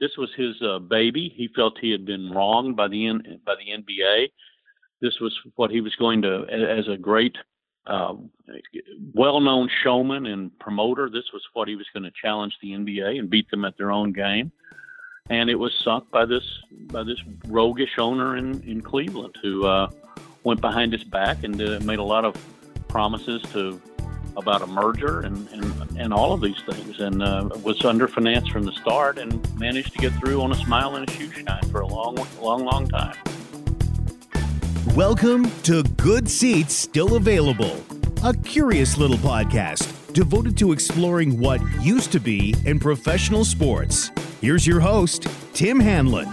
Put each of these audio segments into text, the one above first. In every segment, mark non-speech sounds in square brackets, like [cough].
this was his uh, baby. He felt he had been wronged by the N- by the NBA. This was what he was going to, as a great, uh, well-known showman and promoter. This was what he was going to challenge the NBA and beat them at their own game. And it was sunk by this by this roguish owner in in Cleveland who uh, went behind his back and uh, made a lot of promises to about a merger and, and, and all of these things and uh, was underfinanced from the start and managed to get through on a smile and a shoe shine for a long, long, long time. Welcome to Good Seats Still Available, a curious little podcast devoted to exploring what used to be in professional sports. Here's your host, Tim Hanlon.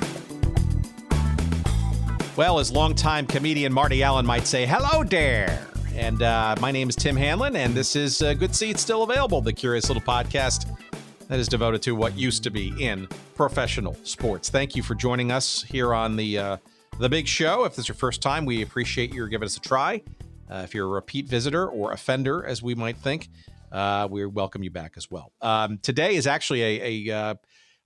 Well, as longtime comedian Marty Allen might say, hello there. And uh, my name is Tim Hanlon, and this is uh, Good Seats Still Available, the curious little podcast that is devoted to what used to be in professional sports. Thank you for joining us here on the uh, the big show. If this is your first time, we appreciate you giving us a try. Uh, if you're a repeat visitor or offender, as we might think, uh, we welcome you back as well. Um, today is actually a, a uh,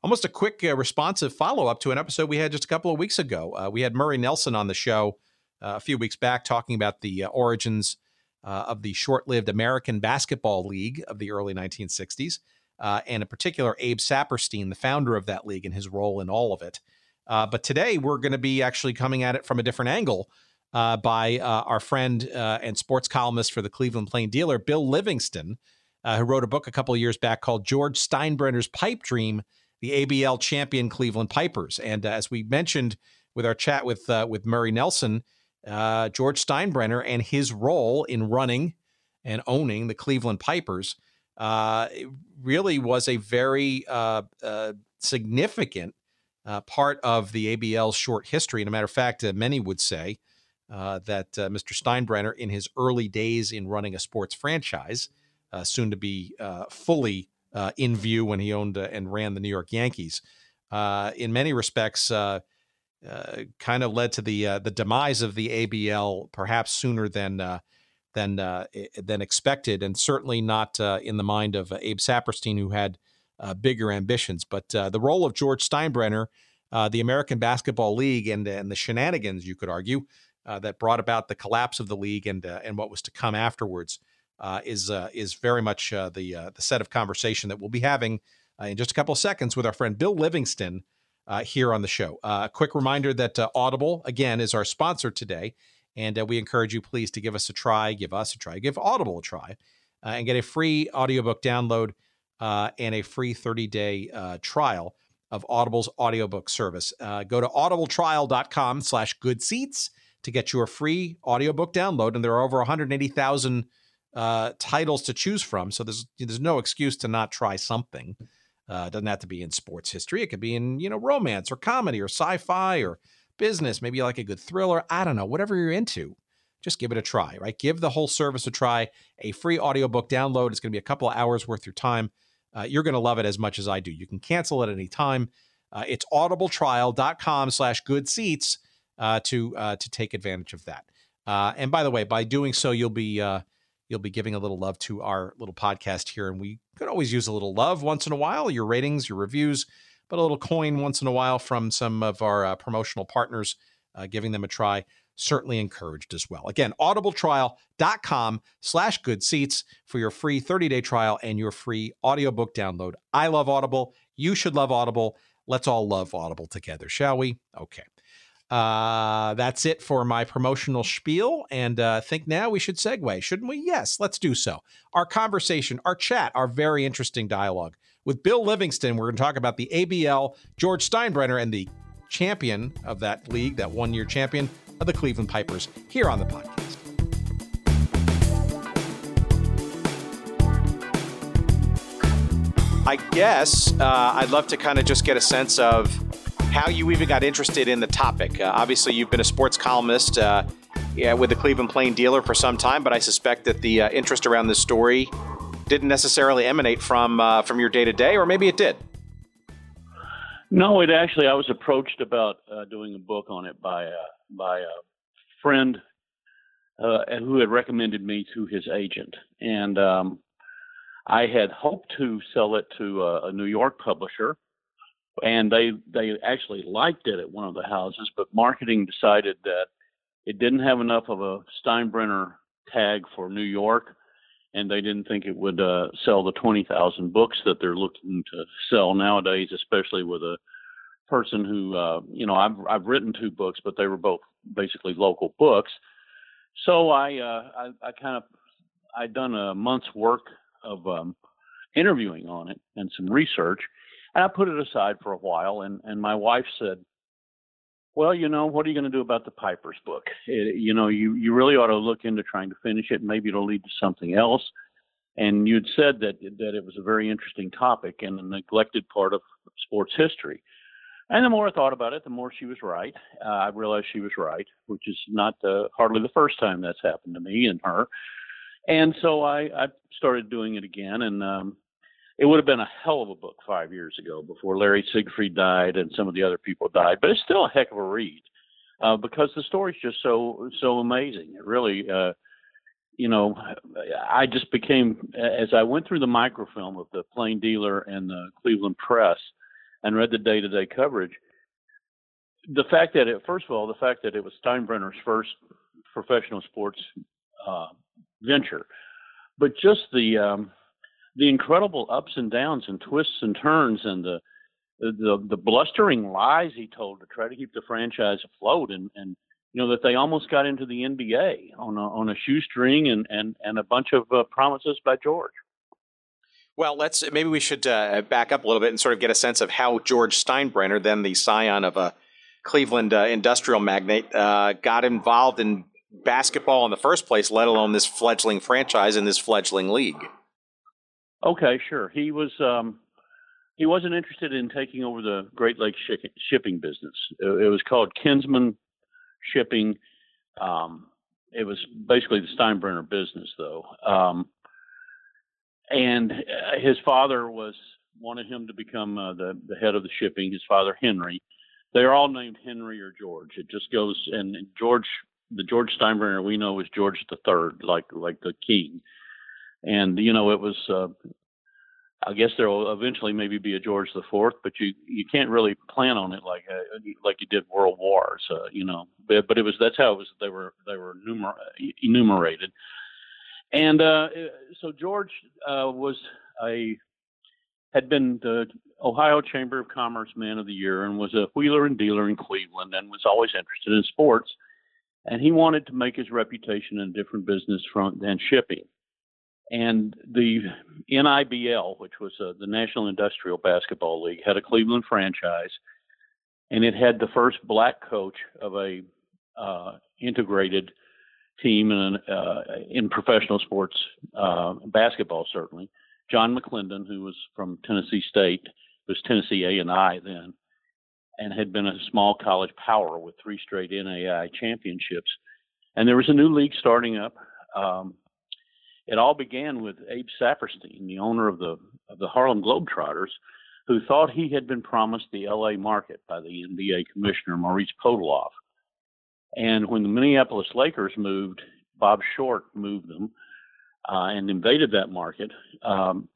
almost a quick responsive follow up to an episode we had just a couple of weeks ago. we had Murray Nelson on the show uh, a few weeks back talking about the uh, origins uh, of the short lived American Basketball League of the early 1960s, and in particular, Abe Saperstein, the founder of that league, and his role in all of it. but today, we're going to be actually coming at it from a different angle. Uh, by uh, our friend uh, and sports columnist for the Cleveland Plain Dealer, Bill Livingston, who wrote a book a couple years back called George Steinbrenner's Pipe Dream The ABL Champion Cleveland Pipers. And as we mentioned with our chat with, with Murray Nelson, uh, George Steinbrenner and his role in running and owning the Cleveland Pipers uh, really was a very uh, uh significant uh, part of the ABL's short history. And a matter of fact, many would say that Mr. Steinbrenner, in his early days in running a sports franchise, soon to be fully in view when he owned and ran the New York Yankees, in many respects, uh, kind of led to the uh, the demise of the ABL perhaps sooner than uh, than uh, eh, eh, than expected, and certainly not uh, in the mind of Abe Saperstein, who had uh, bigger ambitions. But uh, the role of George Steinbrenner, uh, the American Basketball League, and and the shenanigans, you could argue, that brought about the collapse of the league and and what was to come afterwards, is is very much the the set of conversation that we'll be having in just a couple of seconds with our friend Bill Livingston uh, here on the show. Uh, a uh, quick reminder that uh, Audible, again, is our sponsor today. And uh, we encourage you, please, to give us a try, give us a try, give Audible a try, uh, and get a free audiobook download and a free 30 day trial of Audible's audiobook service. go to audibletrial.com slash good seats to get your free audiobook download. And there are over 180,000 titles to choose from. So there's, there's no excuse to not try something. Uh, doesn't have to be in sports history. It could be in, you know, romance or comedy or sci-fi or business. Maybe like a good thriller. I don't know. Whatever you're into, just give it a try, right? Give the whole service a try. A free audiobook download. It's going to be a couple of hours worth your time. Uh, you're going to love it as much as I do. You can cancel at any time. Uh, it's audibletrial.com slash good seats uh, to uh, to take advantage of that. Uh, and by the way, by doing so, you'll be uh, you'll be giving a little love to our little podcast here. And we could always use a little love once in a while, your ratings, your reviews, but a little coin once in a while from some of our uh, promotional partners, uh, giving them a try. Certainly encouraged as well. Again, audibletrial.com slash good seats for your free 30 day trial and your free audiobook download. I love Audible. You should love Audible. Let's all love Audible together, shall we? Okay. Uh, that's it for my promotional spiel. And uh, think now we should segue, shouldn't we? Yes, let's do so. Our conversation, our chat, our very interesting dialogue with Bill Livingston. We're going to talk about the ABL, George Steinbrenner, and the champion of that league, that one year champion of the Cleveland Pipers, here on the podcast. I guess uh, I'd love to kind of just get a sense of how you even got interested in the topic. Uh, obviously, you've been a sports columnist uh, yeah, with the Cleveland Plain Dealer for some time, but I suspect that the uh, interest around this story didn't necessarily emanate from uh, from your day to day, or maybe it did. No, it actually. I was approached about uh, doing a book on it by uh, by a friend who had recommended me to his agent, and um, I had hoped to sell it to a, a New York publisher and they they actually liked it at one of the houses, but marketing decided that it didn't have enough of a Steinbrenner tag for New York, and they didn't think it would uh, sell the twenty thousand books that they're looking to sell nowadays, especially with a person who uh, you know I've I've written two books, but they were both basically local books. So I uh, I, I kind of I'd done a month's work of um, interviewing on it and some research, and I put it aside for a while. And and my wife said, "Well, you know, what are you going to do about the Piper's book? It, you know, you you really ought to look into trying to finish it. Maybe it'll lead to something else." And you'd said that that it was a very interesting topic and a neglected part of sports history. And the more I thought about it, the more she was right. Uh, I realized she was right, which is not uh, hardly the first time that's happened to me and her. And so I, I started doing it again, and um, it would have been a hell of a book five years ago before Larry Siegfried died and some of the other people died. But it's still a heck of a read uh, because the story's just so so amazing. It really, uh, you know, I just became as I went through the microfilm of the Plain Dealer and the Cleveland Press and read the day-to-day coverage. The fact that it, first of all, the fact that it was Steinbrenner's first professional sports uh, venture, but just the um, the incredible ups and downs and twists and turns and the the the blustering lies he told to try to keep the franchise afloat and and you know that they almost got into the NBA on a on a shoestring and and and a bunch of uh, promises by George. Well, let's maybe we should uh, back up a little bit and sort of get a sense of how George Steinbrenner, then the scion of a Cleveland uh, industrial magnate, uh, got involved in basketball in the first place, let alone this fledgling franchise and this fledgling league. Okay, sure. He was um, he wasn't interested in taking over the Great Lakes shipping business. It, was called Kinsman Shipping. Um, it was basically the Steinbrenner business, though. Um, and uh, his father was wanted him to become uh, the the head of the shipping. His father Henry. They're all named Henry or George. It just goes and George, the George Steinbrenner we know is George the Third, like like the king. And you know it was. Uh, I guess there will eventually maybe be a George the Fourth, but you you can't really plan on it like uh, like you did World Wars, uh, you know. But, but it was that's how it was. They were they were numer- enumerated. And uh, so George uh, was a had been the Ohio Chamber of Commerce Man of the Year and was a wheeler and dealer in Cleveland and was always interested in sports. And he wanted to make his reputation in a different business front than shipping. And the NIBL, which was uh, the National Industrial Basketball League, had a Cleveland franchise, and it had the first black coach of a uh, integrated team in uh, in professional sports uh, basketball certainly. John McLendon, who was from Tennessee State, was Tennessee A and I then, and had been a small college power with three straight NAIA championships. And there was a new league starting up. Um, it all began with Abe Saperstein, the owner of the of the Harlem Globetrotters, who thought he had been promised the LA market by the NBA commissioner Maurice Podoloff. And when the Minneapolis Lakers moved, Bob Short moved them uh, and invaded that market. Um,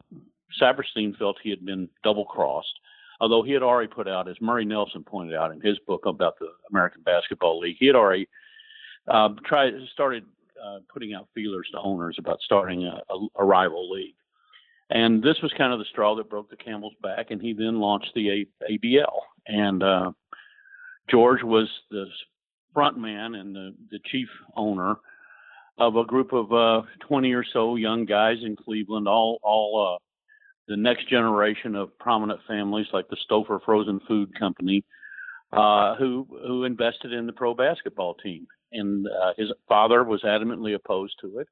Saperstein felt he had been double crossed, although he had already put out, as Murray Nelson pointed out in his book about the American Basketball League, he had already uh, tried started uh, putting out feelers to owners about starting a, a, a, rival league. And this was kind of the straw that broke the camel's back, and he then launched the a- ABL. And uh, George was the front man and the, the chief owner of a group of uh, 20 or so young guys in Cleveland, all all uh, the next generation of prominent families like the Stouffer Frozen Food Company, uh, who who invested in the pro basketball team. And uh, his father was adamantly opposed to it,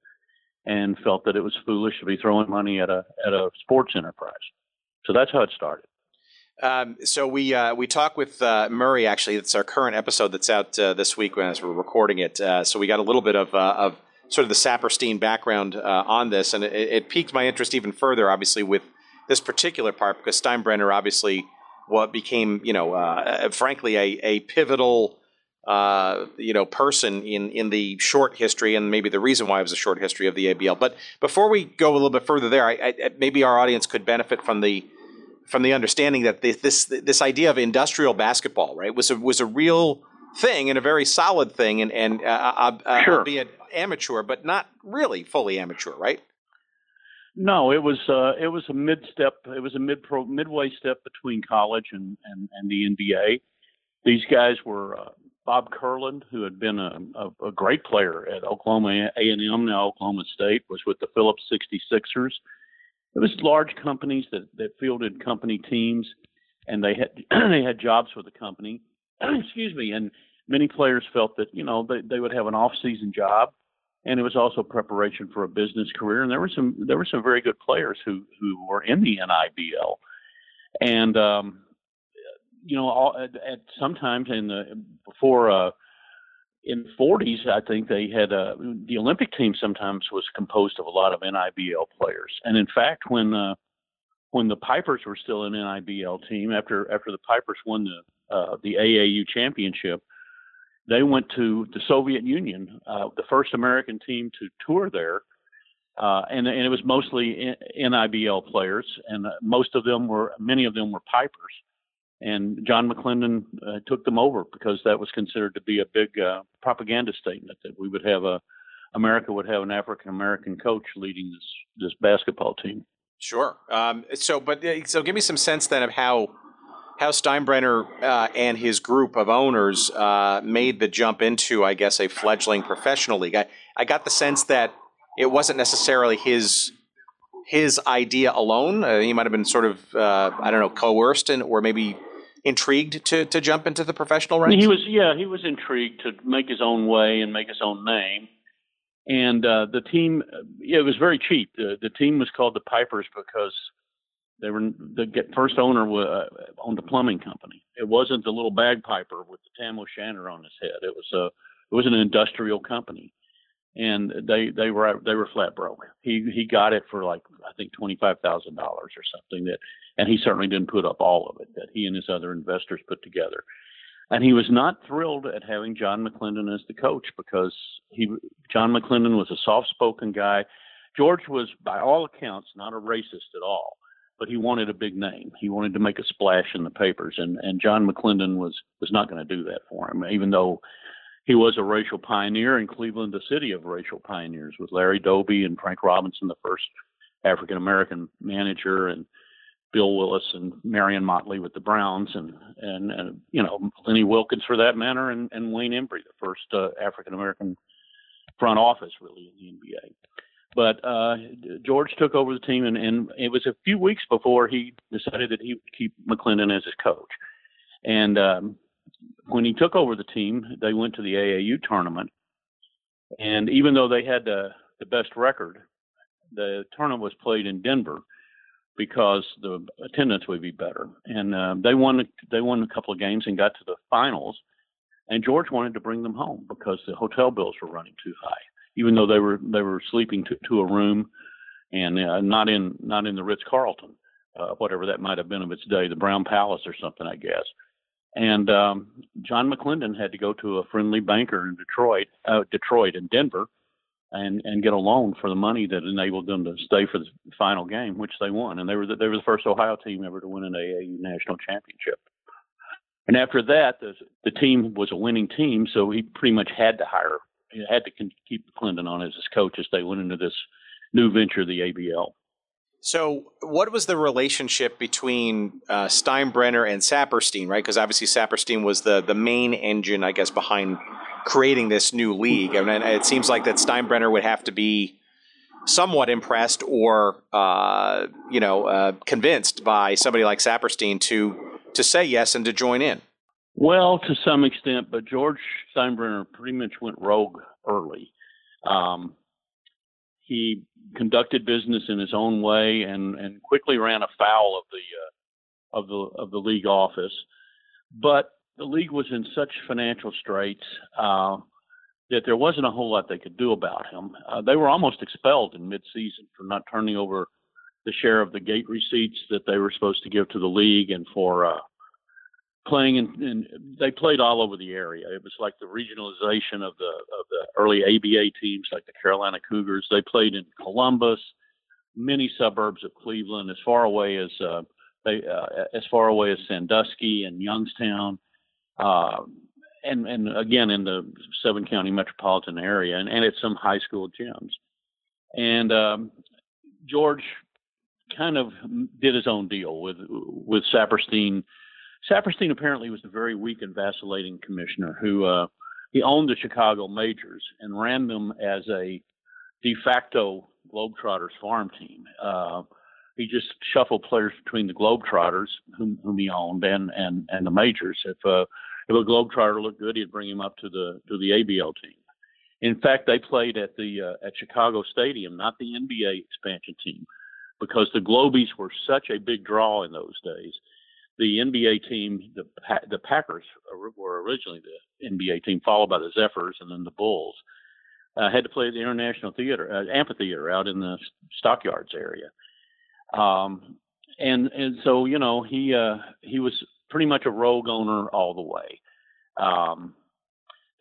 and felt that it was foolish to be throwing money at a at a sports enterprise. So that's how it started. Um, so we uh, we talk with uh, Murray. Actually, it's our current episode that's out uh, this week as we're recording it. Uh, so we got a little bit of uh, of sort of the Saperstein background uh, on this, and it, it, piqued my interest even further. Obviously, with this particular part, because Steinbrenner obviously what became you know frankly a, a pivotal. you know, person in in the short history, and maybe the reason why it was a short history of the ABL. But before we go a little bit further there, I, I, maybe our audience could benefit from the from the understanding that this this, this idea of industrial basketball, right, was a, was a real thing and a very solid thing, and and uh, uh, uh sure. albeit amateur, but not really fully amateur, right? No, it was uh, it was a mid step. It was a mid pro midway step between college and and, and the NBA. These guys were uh, Bob Kurland, who had been a, a, a great player at Oklahoma A and M, now Oklahoma State, was with the Phillips 66ers. It was large companies that that fielded company teams, and they had [clears throat] they had jobs for the company. [clears throat] Excuse me, and many players felt that you know they they would have an off season job and it was also preparation for a business career. And there were some there were some very good players who who were in the NIBL, and um, you know, all, at, at sometimes in the before uh, in the 40s, I think they had uh, the Olympic team sometimes was composed of a lot of NIBL players. And in fact, when uh, when the Pipers were still an NIBL team after after the Pipers won the uh, the AAU championship, they went to the Soviet Union, uh, the first American team to tour there, uh, and, and it was mostly NIBL players, and uh, most of them were, many of them were pipers. And John McLendon uh, took them over because that was considered to be a big uh, propaganda statement that we would have a America would have an African American coach leading this this basketball team. Sure. Um, so, but uh, so give me some sense then of how how Steinbrenner uh, and his group of owners uh, made the jump into, I guess, a fledgling professional league. I, I got the sense that it wasn't necessarily his his idea alone. Uh, he might have been sort of, uh, I don't know, coerced and or maybe intrigued to to jump into the professional ranks. He was, yeah, he was intrigued to make his own way and make his own name. And uh, the team, it was very cheap. The, the team was called the Pipers because they were the first owner uh, owned a plumbing company. It wasn't the little bagpiper with the tam o'shanter on his head. It was a it was an industrial company, and they they were they were flat broke. He he got it for like I think twenty five thousand dollars or something that, and he certainly didn't put up all of it that he and his other investors put together. And he was not thrilled at having John McLendon as the coach because he John McLendon was a soft spoken guy. George was, by all accounts, not a racist at all but he wanted a big name. He wanted to make a splash in the papers, and and John McLendon was was not going to do that for him, even though he was a racial pioneer in Cleveland, the city of racial pioneers, with Larry Doby and Frank Robinson, the first African American manager, and Bill Willis and Marion Motley with the Browns, and and, and you know Lenny Wilkens for that matter, and, and Wayne Embry, the first uh, African American front office really in the NBA. But uh, George took over the team, and, and it was a few weeks before he decided that he would keep McLendon as his coach. And um, when he took over the team, they went to the AAU tournament. And even though they had the, the best record, the tournament was played in Denver because the attendance would be better. And uh, they won they won a couple of games and got to the finals. And George wanted to bring them home because the hotel bills were running too high even though they were they were sleeping to, to a room and uh, not in not in the Ritz Carlton, uh, whatever that might have been of its day, the Brown Palace or something, I guess. And um, John McLendon had to go to a friendly banker in Detroit, uh, Detroit and Denver, and and get a loan for the money that enabled them to stay for the final game, which they won. And they were the, they were the first Ohio team ever to win an AAU national championship. And after that, the, the team was a winning team, so he pretty much had to hire had to keep Clinton on as his coach as they went into this new venture, the ABL. So, what was the relationship between uh, Steinbrenner and Saperstein, right? Because obviously Saperstein was the the main engine, I guess, behind creating this new league. Mean, it seems like that Steinbrenner would have to be somewhat impressed or, uh, you know, uh, convinced by somebody like Saperstein to to say yes and to join in. Well, to some extent, but George Steinbrenner pretty much went rogue early. Um, he conducted business in his own way and, and quickly ran afoul of the uh, of the of the league office. But the league was in such financial straits uh, that there wasn't a whole lot they could do about him. Uh, they were almost expelled in midseason for not turning over the share of the gate receipts that they were supposed to give to the league and for uh, playing in, in, they played all over the area. It was like the regionalization of the of the early ABA teams, like the Carolina Cougars. They played in Columbus, many suburbs of Cleveland, as far away as uh, they uh, as far away as Sandusky and Youngstown, uh, and and again in the seven county metropolitan area, and, and at some high school gyms. And um, George kind of did his own deal with with Saperstein. Saperstein apparently was a very weak and vacillating commissioner who uh, he owned the Chicago Majors and ran them as a de facto Globetrotters farm team. Uh, he just shuffled players between the Globetrotters, whom, whom he owned, and and and the majors. If uh, if a Globetrotter looked good, he'd bring him up to the to the ABL team. In fact, they played at the uh, at Chicago Stadium, not the NBA expansion team, because the Globies were such a big draw in those days. The NBA team, the the Packers were originally the NBA team, followed by the Zephyrs and then the Bulls. Uh, had to play at the International Theater uh, Amphitheater out in the Stockyards area. Um, and and so you know he uh, he was pretty much a rogue owner all the way. Um,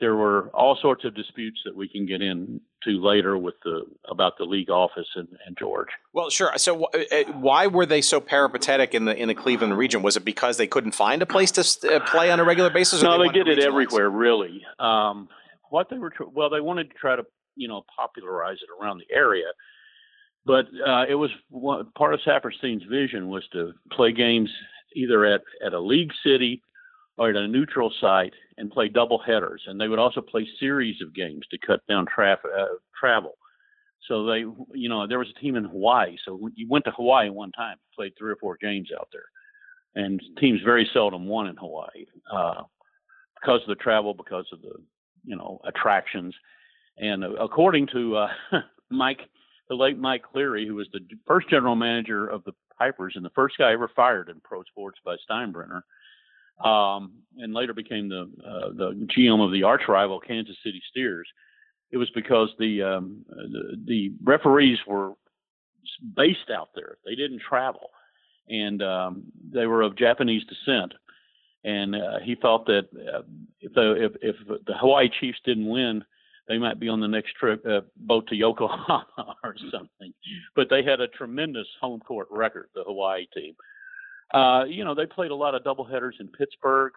there were all sorts of disputes that we can get into later with the about the league office and, and George. Well, sure. So, uh, uh, why were they so peripatetic in the in the Cleveland region? Was it because they couldn't find a place to uh, play on a regular basis? no, they, they did it everywhere, really. Um, what they were tr- well, they wanted to try to you know popularize it around the area, but uh, it was one, part of Saperstein's vision was to play games either at, at a league city or at a neutral site and play double headers. And they would also play series of games to cut down uh, travel. So they, you know, there was a team in Hawaii. So you went to Hawaii one time, played three or four games out there, and teams very seldom won in Hawaii uh, because of the travel, because of the, you know, attractions. And according to uh, [laughs] Mike the late Mike Cleary, who was the first general manager of the Pipers and the first guy ever fired in pro sports by Steinbrenner, um, and later became the uh, the GM of the arch rival Kansas City Steers. It was because the, um, the the referees were based out there; they didn't travel, and um, they were of Japanese descent. And uh, he thought that uh, if the if, if the Hawaii Chiefs didn't win, they might be on the next trip uh, boat to [laughs] Yokohama or something. But they had a tremendous home court record, the Hawaii team. Uh, you know, they played a lot of doubleheaders in Pittsburgh,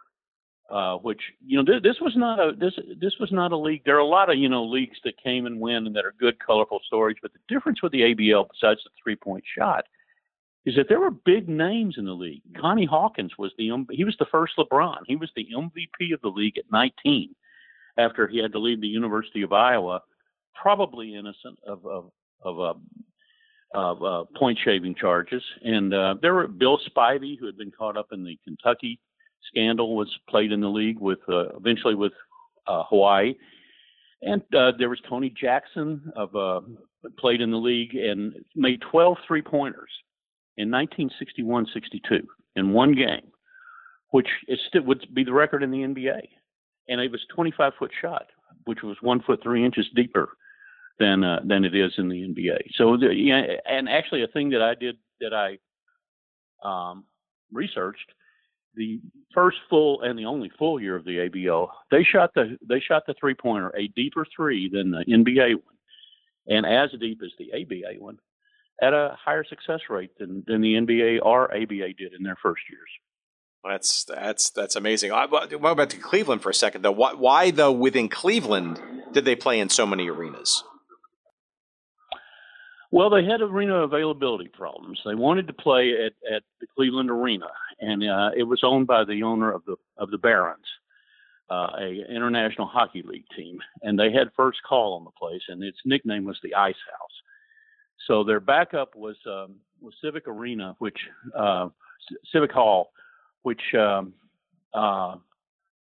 uh, which you know th- this was not a this this was not a league. There are a lot of you know leagues that came and win and that are good, colorful stories. But the difference with the ABL, besides the three point shot, is that there were big names in the league. Connie Hawkins was the he was the first LeBron. He was the MVP of the league at 19 after he had to leave the University of Iowa, probably innocent of of of, uh, of uh, point shaving charges. And uh, there were Bill Spivey, who had been caught up in the Kentucky scandal, was played in the league with uh, eventually with uh, Hawaii. And there was Tony Jackson of played in the league and made 12 three pointers in 1961-62 in one game, which is would be the record in the NBA and it was 25 foot shot, which was one foot three inches deeper than uh, than it is in the NBA. So, the, and actually, a thing that I did that I um, researched the first full and the only full year of the ABL, they shot the they shot the three pointer a deeper three than the NBA one, and as deep as the ABA one, at a higher success rate than than the NBA or ABA did in their first years. That's that's that's amazing. I, what about to Cleveland for a second though? Why, why though within Cleveland did they play in so many arenas? Well, they had arena availability problems. They wanted to play at, at the Cleveland Arena, and uh, it was owned by the owner of the of the Barons, uh, a international hockey league team, and they had first call on the place, and its nickname was the Ice House. So their backup was um, was Civic Arena, which uh, Civic Hall, which um, uh,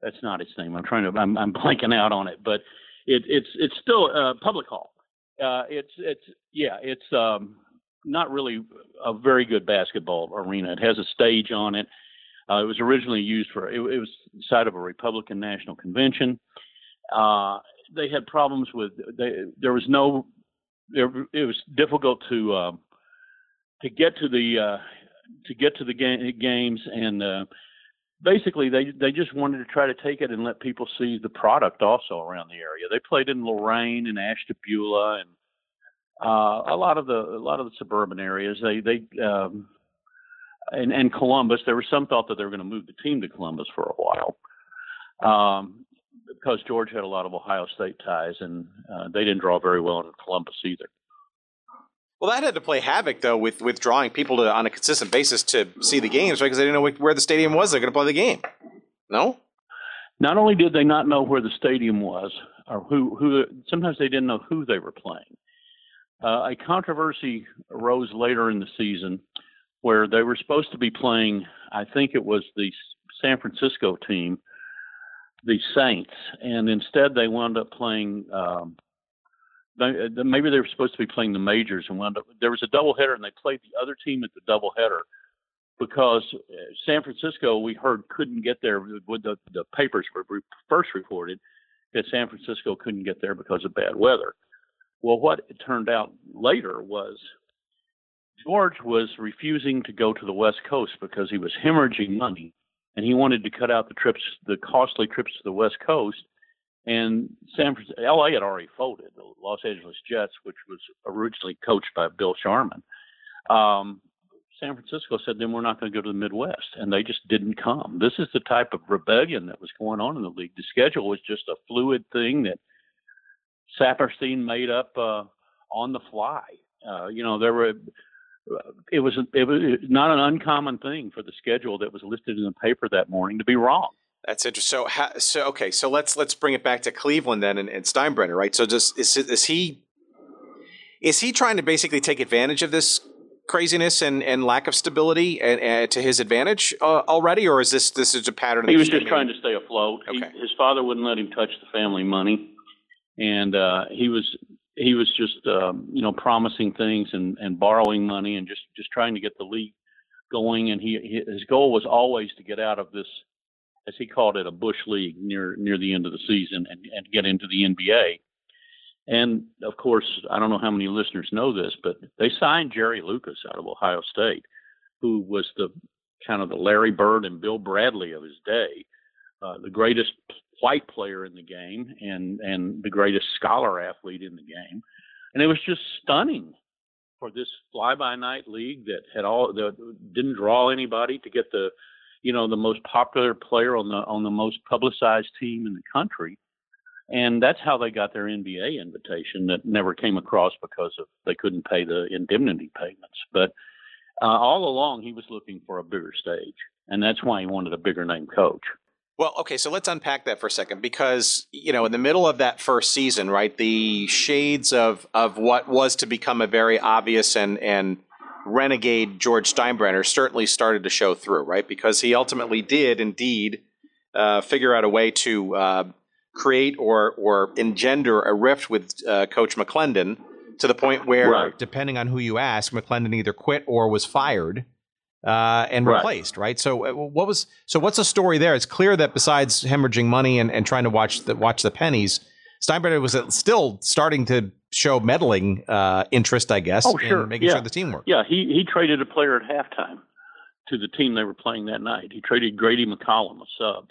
that's not its name. I'm trying to. I'm, I'm blanking out on it, but it, it's it's still a public hall. Uh, it's it's yeah, it's um, not really a very good basketball arena. It has a stage on it. Uh, it was originally used for it, it was the site of a Republican National Convention. Uh, they had problems with they, there was no there, it was difficult to um, to get to the uh, to get to the ga- games and uh, basically they they just wanted to try to take it and let people see the product also around the area. They played in Lorain and Ashtabula and uh, a lot of the a lot of the suburban areas. They they um, and, and Columbus. There was some thought that they were going to move the team to Columbus for a while. Um, because George had a lot of Ohio State ties, and uh, they didn't draw very well in Columbus either. Well, that had to play havoc though with with drawing people to on a consistent basis to see the games, right? Because they didn't know where the stadium was. They're going to play the game. No. Not only did they not know where the stadium was, or who who. Sometimes they didn't know who they were playing. Uh, a controversy arose later in the season where they were supposed to be playing. I think it was the San Francisco team, the Saints, and instead they wound up playing. Um, they, maybe they were supposed to be playing the majors and wound up. There was a doubleheader, and they played the other team at the doubleheader because uh, San Francisco, we heard, couldn't get there. With the, the papers were first reported that San Francisco couldn't get there because of bad weather. Well, what it turned out later was George was refusing to go to the West Coast because he was hemorrhaging money, and he wanted to cut out the trips, the costly trips to the West Coast. And San Francisco, LA had already folded. The Los Angeles Jets, which was originally coached by Bill Sharman, um, San Francisco said, then we're not going to go to the Midwest. And they just didn't come. This is the type of rebellion that was going on in the league. The schedule was just a fluid thing that Saperstein made up uh, on the fly. Uh, you know, there were. It was it was not an uncommon thing for the schedule that was listed in the paper that morning to be wrong. That's interesting. So, ha, so okay, so let's let's bring it back to Cleveland then and, and Steinbrenner, right? So, does is is he is he trying to basically take advantage of this craziness and, and lack of stability and, and to his advantage uh, already, or is this this is a pattern? He was just trying to stay afloat. Okay. He, his father wouldn't let him touch the family money, and uh, he was he was just um, you know promising things and, and borrowing money and just just trying to get the league going. And he his goal was always to get out of this, as he called it, a bush league near near the end of the season and, and get into the NBA. And of course, I don't know how many listeners know this, but they signed Jerry Lucas out of Ohio State, who was the kind of the Larry Bird and Bill Bradley of his day, uh, the greatest white player in the game and and the greatest scholar athlete in the game. And it was just stunning for this fly by night league that had all that didn't draw anybody to get the you know the most popular player on the on the most publicized team in the country and that's how they got their NBA invitation that never came across because of they couldn't pay the indemnity payments. But uh, all along, he was looking for a bigger stage, and that's why he wanted a bigger name coach. Well, okay, so let's unpack that for a second because you know in the middle of that first season, right, the shades of of what was to become a very obvious and and renegade George Steinbrenner certainly started to show through, right, because he ultimately did indeed uh, figure out a way to uh, create or or engender a rift with uh, Coach McLendon to the point where, right. depending on who you ask, McLendon either quit or was fired uh, and right. replaced. Right. So uh, what was so what's the story there? It's clear that besides hemorrhaging money and, and trying to watch the watch the pennies, Steinbrenner was still starting to show meddling uh, interest, I guess, oh, sure. in making yeah. sure the team worked. Yeah, he he traded a player at halftime to the team they were playing that night. He traded Grady McCollum, a sub,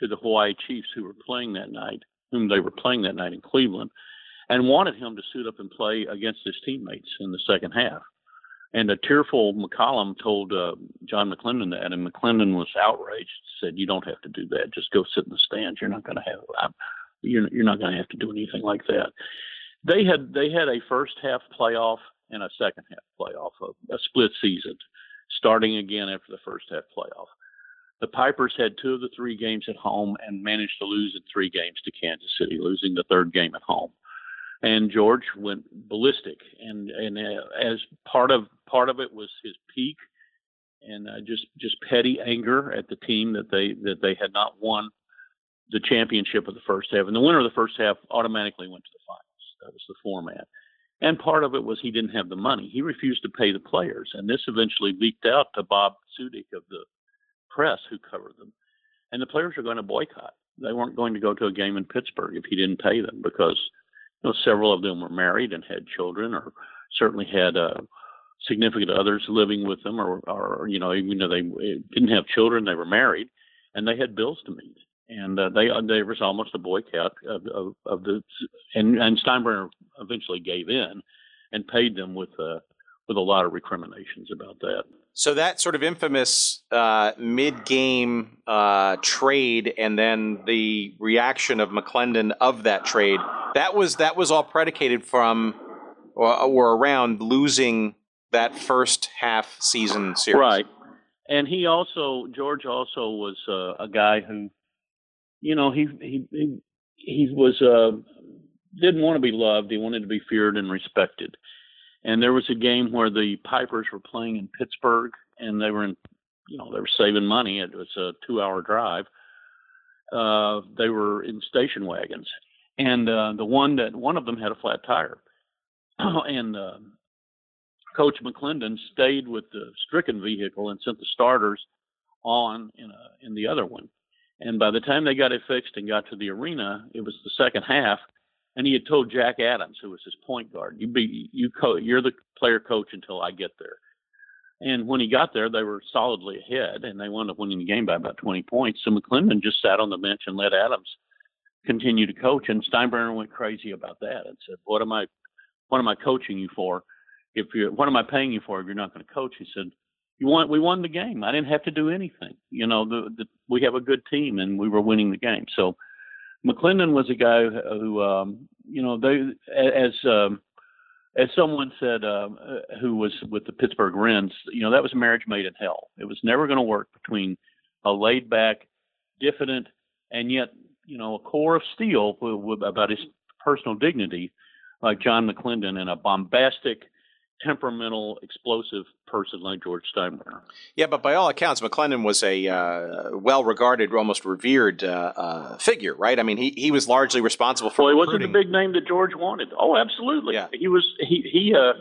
to the Hawaii Chiefs who were playing that night, whom they were playing that night in Cleveland, and wanted him to suit up and play against his teammates in the second half. And a tearful McCollum told uh, John McLendon that, and McLendon was outraged. Said, "You don't have to do that. Just go sit in the stands. You're not going to have. I'm, you're you're not going to have to do anything like that." They had they had a first half playoff and a second half playoff, a, a split season, starting again after the first half playoff. The Pipers had two of the three games at home and managed to lose in three games to Kansas City, losing the third game at home. And George went ballistic, and and uh, as part of part of it was his pique, and uh, just just petty anger at the team that they that they had not won the championship of the first half, and the winner of the first half automatically went to the finals. That was the format. And part of it was he didn't have the money. He refused to pay the players, and this eventually leaked out to Bob Sudyk of the press who covered them. And the players are going to boycott. They weren't going to go to a game in Pittsburgh if he didn't pay them because you know several of them were married and had children, or certainly had uh, significant others living with them, or, or you know even though they didn't have children, they were married, and they had bills to meet. And uh, they uh, there was almost a boycott of, of, of the and and Steinbrenner eventually gave in and paid them with uh, with a lot of recriminations about that. So that sort of infamous uh, mid-game uh, trade, and then the reaction of McLendon of that trade, that was that was all predicated from or, or around losing that first half season series. Right, and he also George also was uh, a guy who, you know, he he he, he was uh, didn't want to be loved. He wanted to be feared and respected. And there was a game where the Pipers were playing in Pittsburgh, and they were in, you know, they were saving money. It was a two-hour drive. Uh, they were in station wagons, and uh, the one that one of them had a flat tire, [clears throat] and uh, Coach McLendon stayed with the stricken vehicle and sent the starters on in a in the other one. And by the time they got it fixed and got to the arena, it was the second half, and he had told Jack Adams, who was his point guard, "You be you co- you're the player coach until I get there." And when he got there, they were solidly ahead, and they wound up winning the game by about 20 points. So McLendon just sat on the bench and let Adams continue to coach, and Steinbrenner went crazy about that and said, "What am I, what am I coaching you for? If you're, what am I paying you for if you're not going to coach?" He said, "You we won the game. I didn't have to do anything. You know, the, the, we have a good team, and we were winning the game." So McLendon was a guy who, um, you know, they as um, as someone said um, who was with the Pittsburgh Rens, you know, that was a marriage made in hell. It was never going to work between a laid back, diffident, and yet, you know, a core of steel about his personal dignity, like John McLendon, and a bombastic, temperamental, explosive person like George Steinbrenner. Yeah, but by all accounts, McLendon was a uh, well-regarded, almost revered uh, uh, figure, right? I mean, he, he was largely responsible for. Well, he wasn't the big name that George wanted. Oh, absolutely. Yeah. He was. He he. Uh,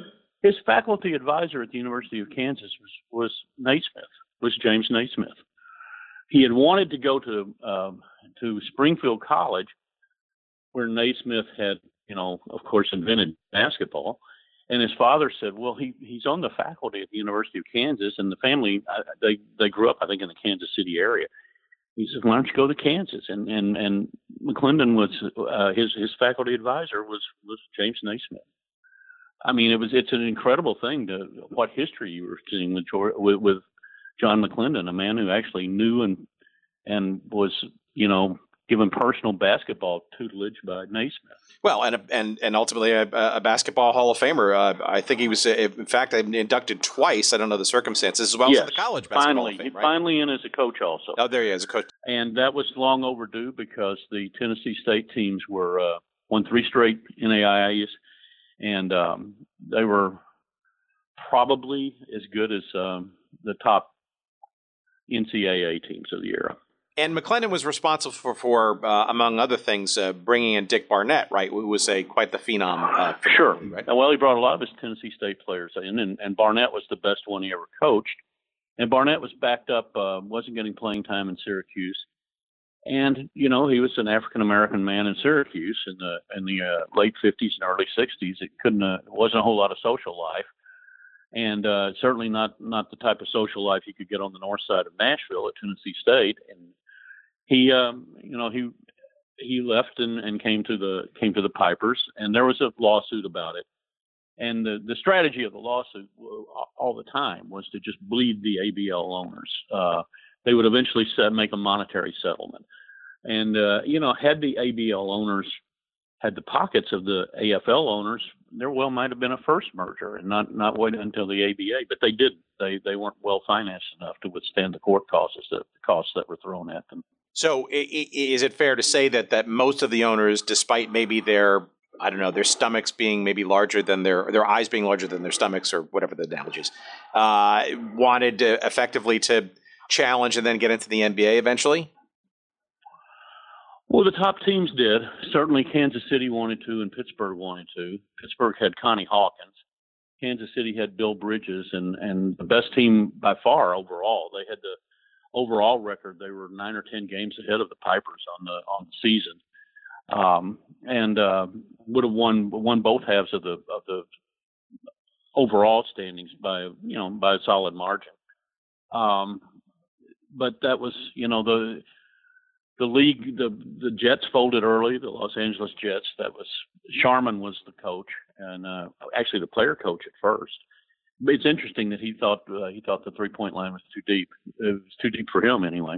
his faculty advisor at the University of Kansas was was Naismith. Was James Naismith. He had wanted to go to um, to Springfield College, where Naismith had, you know, of course, invented basketball and his father said, "Well, he he's on the faculty at the University of Kansas, and the family they they grew up, I think, in the Kansas City area." He said, "Why don't you go to Kansas?" And and and McLendon was uh, his his faculty advisor was was James Naismith. I mean, it was it's an incredible thing to what history you were seeing with George, with, with John McLendon, a man who actually knew and and was you know given personal basketball tutelage by Naismith. Well, and and and ultimately a, a basketball Hall of Famer. Uh, I think he was, uh, in fact, inducted twice. I don't know the circumstances as well yes, as the college basketball finally, Hall of Fame, right? finally in as a coach also. Oh, there he is, a coach. And that was long overdue because the Tennessee State teams were uh, won three straight NAIAs, and um, they were probably as good as um, the top NCAA teams of the era. And McLendon was responsible for, for uh, among other things, uh, bringing in Dick Barnett, right? Who was a quite the phenom. Uh, for Sure. league, right? Well, he brought a lot of his Tennessee State players in, and, and Barnett was the best one he ever coached. And Barnett was backed up, uh, wasn't getting playing time in Syracuse, and you know he was an African American man in Syracuse in the in the uh, late '50s and early '60s. It couldn't, uh, it wasn't a whole lot of social life, and uh, certainly not not the type of social life you could get on the north side of Nashville at Tennessee State. And he, um, you know, he he left and, and came to the came to the Pipers, and there was a lawsuit about it. And the, the strategy of the lawsuit all the time was to just bleed the ABL owners. Uh, they would eventually set, make a monetary settlement. And, uh, you know, had the ABL owners had the pockets of the AFL owners, there well might have been a first merger and not, not wait until the ABA, but they didn't. They, they weren't well financed enough to withstand the court costs that, costs that were thrown at them. So, is it fair to say that that most of the owners, despite maybe their I don't know their stomachs being maybe larger than their their eyes being larger than their stomachs or whatever the analogy is, uh, wanted to effectively to challenge and then get into the NBA eventually? Well, the top teams did. Certainly, Kansas City wanted to, and Pittsburgh wanted to. Pittsburgh had Connie Hawkins. Kansas City had Bill Bridges, and and the best team by far overall. They had the overall record. They were nine or ten games ahead of the Pipers on the on the season, um, and uh, would have won won both halves of the of the overall standings by you know by a solid margin. Um, but that was you know the the league the the Jets folded early, the Los Angeles Jets. That was Sharman was the coach and uh, actually the player coach at first, it's interesting that he thought uh, he thought the three point line was too deep. It was too deep for him anyway.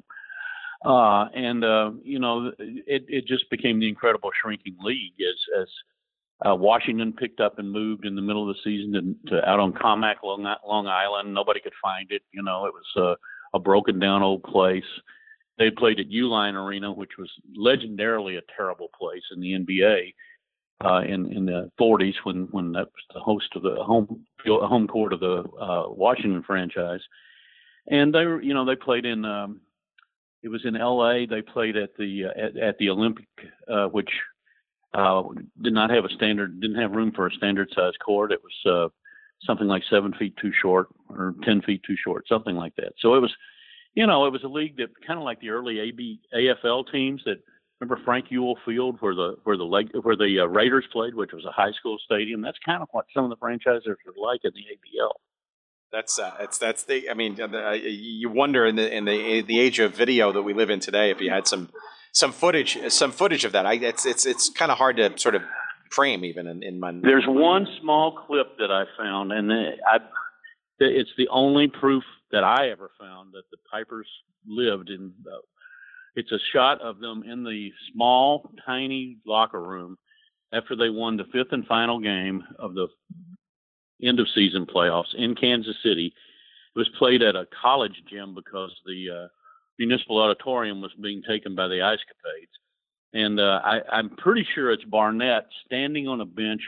Uh, and uh, you know, it it just became the incredible shrinking league as as uh, Washington picked up and moved in the middle of the season to, to out on Commack, Long, Long Island. Nobody could find it. You know, it was a, a broken down old place. They played at Uline Arena, which was legendarily a terrible place in the NBA uh, in in the 40s when when that was the host of the home home court of the uh, Washington franchise, and they were you know they played in um, it was in L.A. They played at the uh, at, at the Olympic, uh, which uh, did not have a standard didn't have room for a standard size court. It was uh, something like seven feet too short or ten feet too short, something like that. So it was you know it was a league that kind of like the early AB AFL teams that remember Frank Youell Field where the where the leg where the uh, Raiders played, which was a high school stadium. That's kind of what some of the franchises are like in the ABL. That's uh, it's that's the I mean uh, you wonder in the in the the age of video that we live in today if you had some some footage some footage of that. I it's it's it's kind of hard to sort of frame even in, in my. There's one small clip that I found, and I it's the only proof that I ever found that the Pipers lived in uh, it's a shot of them in the small, tiny locker room after they won the fifth and final game of the end of season playoffs in Kansas City. It was played at a college gym because the uh, municipal auditorium was being taken by the Ice Capades. And uh, I, I'm pretty sure it's Barnett standing on a bench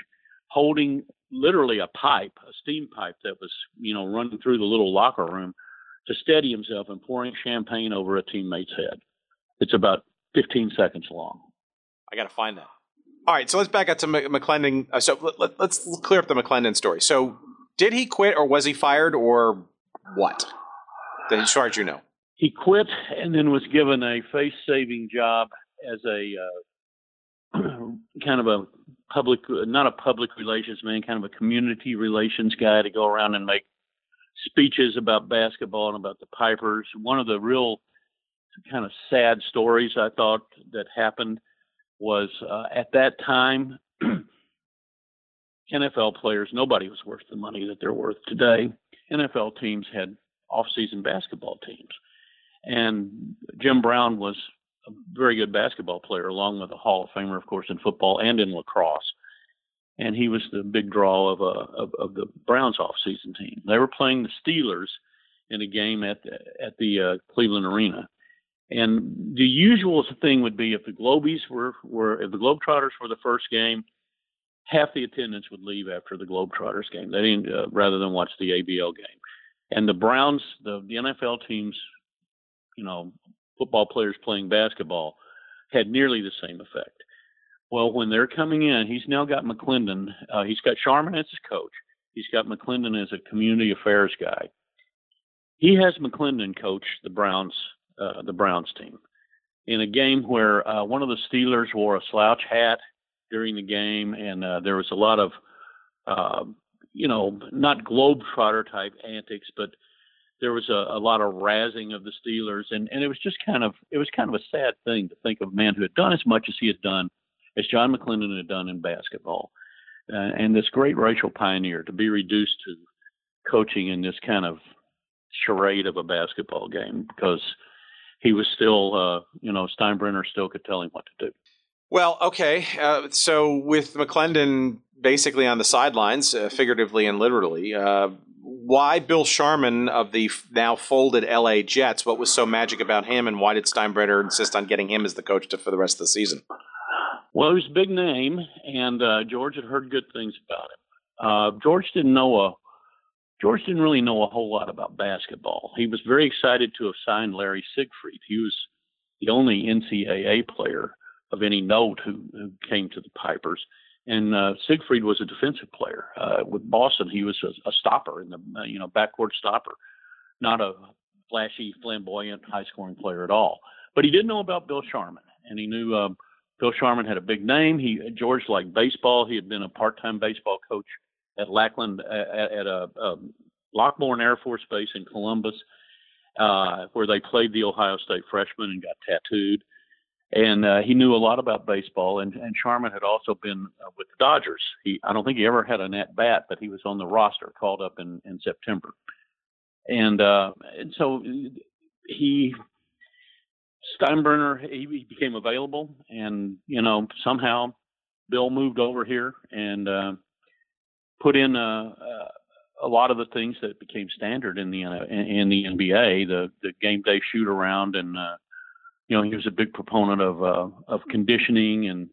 holding literally a pipe, a steam pipe that was, you know, running through the little locker room to steady himself and pouring champagne over a teammate's head. It's about 15 seconds long. I got to find that. All right, so let's back up to McLendon. Uh, so let, us clear up the McLendon story. So, did he quit, or was he fired, or what? As far as you know, he quit and then was given a face-saving job as a uh, [clears throat] kind of a public, not a public relations man, kind of a community relations guy to go around and make speeches about basketball and about the Pipers. One of the real kind of sad stories I thought that happened was uh, at that time, [clears throat] NFL players, nobody was worth the money that they're worth today. NFL teams had off-season basketball teams, and Jim Brown was a very good basketball player, along with a Hall of Famer, of course, in football and in lacrosse. And he was the big draw of, uh, of, of the Browns off-season team. They were playing the Steelers in a game at the, at the uh, Cleveland Arena, and the usual thing would be if the Globies were, were if the Globetrotters were the first game, half the attendance would leave after the Globetrotters game. They didn't uh, rather than watch the ABL game. And the Browns, the, the NFL teams, you know, football players playing basketball, had nearly the same effect. Well, when they're coming in, he's now got McLendon. Uh, he's got Sharman as his coach. He's got McLendon as a community affairs guy. He has McLendon coach the Browns uh, the Browns team. In a game where uh, one of the Steelers wore a slouch hat during the game, and uh, there was a lot of, uh, you know, not globetrotter type antics, but there was a, a lot of razzing of the Steelers, and and it was just kind of it was kind of a sad thing to think of a man who had done as much as he had done, as John McLendon had done in basketball, uh, and this great racial pioneer to be reduced to coaching in this kind of charade of a basketball game because he was still, uh, you know, Steinbrenner still could tell him what to do. Well, okay. Uh, so with McLendon basically on the sidelines, uh, figuratively and literally, uh, why Bill Sharman of the now folded LA Jets? What was so magic about him, and why did Steinbrenner insist on getting him as the coach to, for the rest of the season? Well, he was a big name, and uh, George had heard good things about him. Uh, George didn't know a George didn't really know a whole lot about basketball. He was very excited to have signed Larry Siegfried. He was the only NCAA player of any note who, who came to the Pipers. And uh, Siegfried was a defensive player. Uh, with Boston, he was a, a stopper in the uh, you know backcourt stopper, not a flashy, flamboyant, high-scoring player at all. But he did know about Bill Sharman, and he knew uh, Bill Sharman had a big name. He George liked baseball. He had been a part-time baseball coach at Lackland at, at a, a Lockbourne Air Force Base in Columbus, uh, where they played the Ohio State freshmen and got tattooed. and uh, he knew a lot about baseball. And, and had also been uh, with the Dodgers. He, I don't think he ever had a net bat, but he was on the roster, called up in, in September. And uh, and so he Steinbrenner he, he became available, and you know somehow Bill moved over here and uh, put in a, a, a lot of the things that became standard in the in, the NBA, the the game day shoot around and uh, you know, he was a big proponent of uh, of conditioning and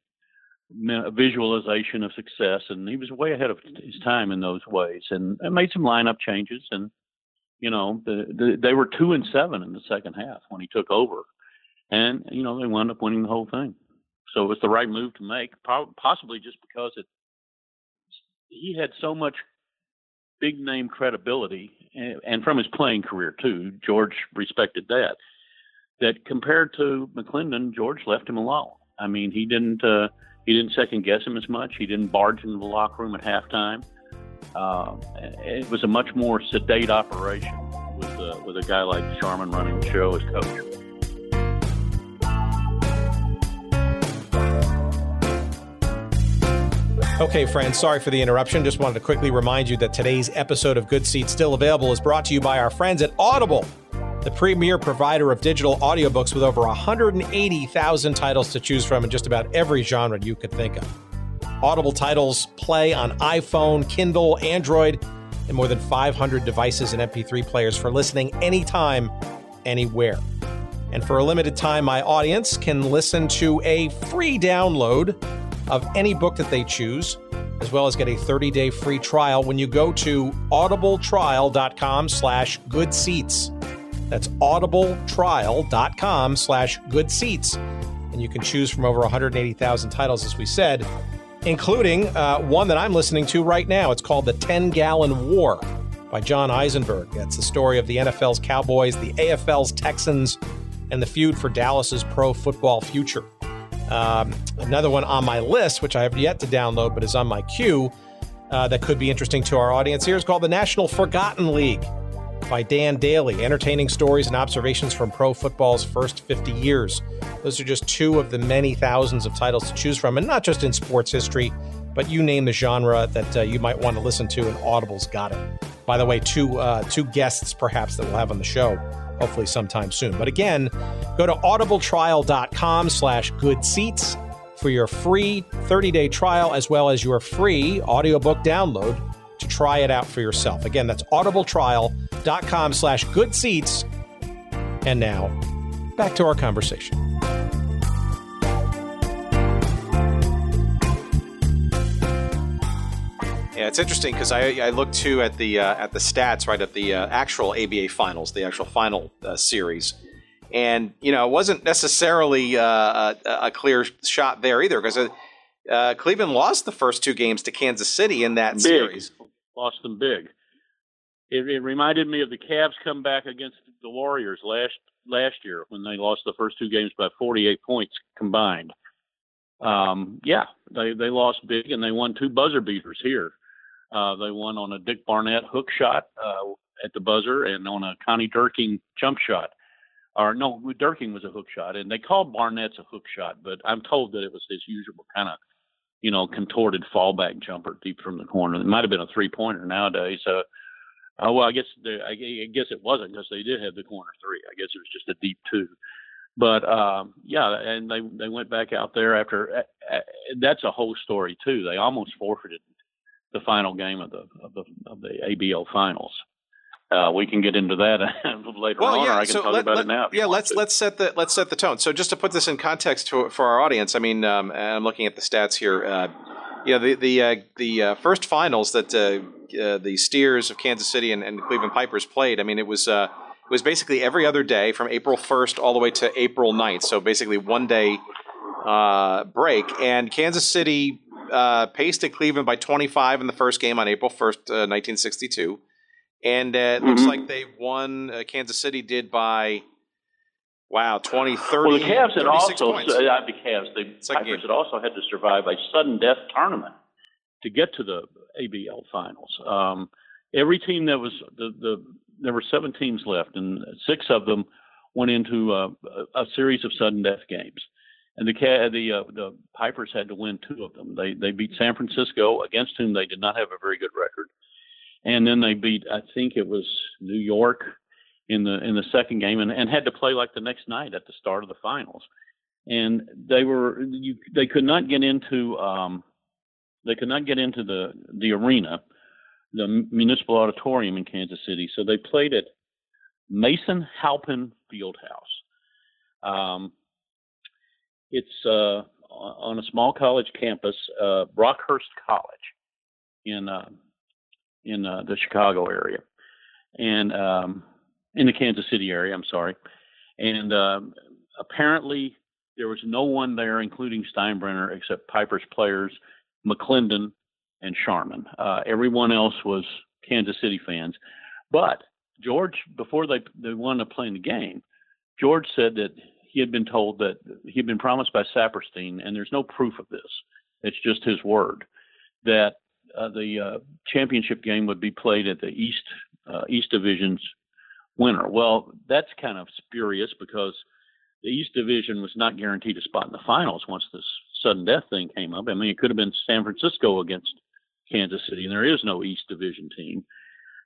visualization of success, and he was way ahead of his time in those ways. And I made some lineup changes, and you know, the, the, they were two and seven in the second half when he took over, and you know, they wound up winning the whole thing. So it was the right move to make, possibly just because it he had so much big name credibility, and from his playing career too. George respected that that compared to McLendon, George left him alone. I mean, he didn't uh, he didn't second guess him as much. He didn't barge into the locker room at halftime. Uh, it was a much more sedate operation with uh, with a guy like Sharman running the show as coach. Okay, friends, sorry for the interruption. Just wanted to quickly remind you that today's episode of Good Seats Still Available is brought to you by our friends at Audible the premier provider of digital audiobooks with over 180,000 titles to choose from in just about every genre you could think of. Audible titles play on iPhone, Kindle, Android, and more than 500 devices and MP3 players for listening anytime, anywhere. And for a limited time, my audience can listen to a free download of any book that they choose, as well as get a 30-day free trial when you go to audibletrial.com slash good seats. That's audibletrial.com slash good seats. And you can choose from over 180,000 titles, as we said, including uh, one that I'm listening to right now. It's called The 10 Gallon War by John Eisenberg. That's the story of the NFL's Cowboys, the AFL's Texans, and the feud for Dallas's pro football future. Um, another one on my list, which I have yet to download but is on my queue, uh, that could be interesting to our audience here is called the National Forgotten League by Dan Daly, entertaining stories and observations from pro football's first 50 years. Those are just two of the many thousands of titles to choose from, and not just in sports history, but you name the genre that uh, you might want to listen to, and Audible's got it. By the way, two uh, two guests perhaps that we'll have on the show, hopefully sometime soon. But again, go to audibletrial.com slash good seats for your free 30-day trial as well as your free audiobook download to try it out for yourself. Again, that's audibletrial.com slash good seats. And now, back to our conversation. Yeah, it's interesting because I, I looked too at the uh, at the stats right at the uh, actual ABA finals, the actual final uh, series, and you know it wasn't necessarily uh, a, a, clear shot there either because uh, Cleveland lost the first two games to Kansas City in that Big. series lost them big. It, it reminded me of the Cavs comeback against the Warriors last last year when they lost the first two games by 48 points combined. Um, yeah, they they lost big and they won two buzzer beaters here. Uh, they won on a Dick Barnett hook shot uh, at the buzzer and on a Connie Dierking jump shot. Or no, Dierking was a hook shot, and they called Barnett's a hook shot, but I'm told that it was his usual kind of you know, contorted fallback jumper deep from the corner. It might have been a three pointer nowadays. Uh, well, I guess the, I, I guess it wasn't because they did have the corner three. I guess it was just a deep two. But um, yeah, and they they went back out there after. Uh, uh, that's a whole story too. They almost forfeited the final game of the of the of the ABL finals. Uh, we can get into that [laughs] later well, on, yeah, or I can so talk let, about let, it now. Yeah, let's let's set the let's set the tone. So just to put this in context to, for our audience, I mean, um, I'm looking at the stats here. Uh, you know, the the uh, the uh, first finals that uh, uh, the Steers of Kansas City and, and, Cleveland Pipers played. I mean, it was it was basically every other day from April 1st all the way to April 9th. So basically one day break. And Kansas City pasted Cleveland by 25 in the first game on April 1st, 1962 and uh, it mm-hmm. looks like they won. Uh, Kansas City did by wow 20, 30, Well, the Cavs had also points. uh, the Cavs the Pipers had also had to survive a sudden death tournament to get to the ABL finals. Um, every team that was the the there were seven teams left, and six of them went into uh, a series of sudden death games. And the the uh, the Pipers had to win two of them. They they beat San Francisco, against whom they did not have a very good record, and then they beat I think it was New York in the in the second game, and, and had to play like the next night at the start of the finals. And they were you, they could not get into um, they could not get into the the arena, the municipal auditorium in Kansas City, so they played at Mason Halpin Fieldhouse. Um, it's uh, on a small college campus, uh, Rockhurst College, in uh, in uh, the Chicago area, and um, in the Kansas City area. I'm sorry, and um, apparently there was no one there, including Steinbrenner, except Piper's players, McLendon and Sharman. Uh, everyone else was Kansas City fans, but George, before they they wanted to play in the game, George said that he had been told that he had been promised by Saperstein, and there's no proof of this. It's just his word that uh, the uh, championship game would be played at the East uh, East Division's winner. Well, that's kind of spurious because the East Division was not guaranteed a spot in the finals once this sudden death thing came up. I mean, it could have been San Francisco against Kansas City, and there is no East Division team.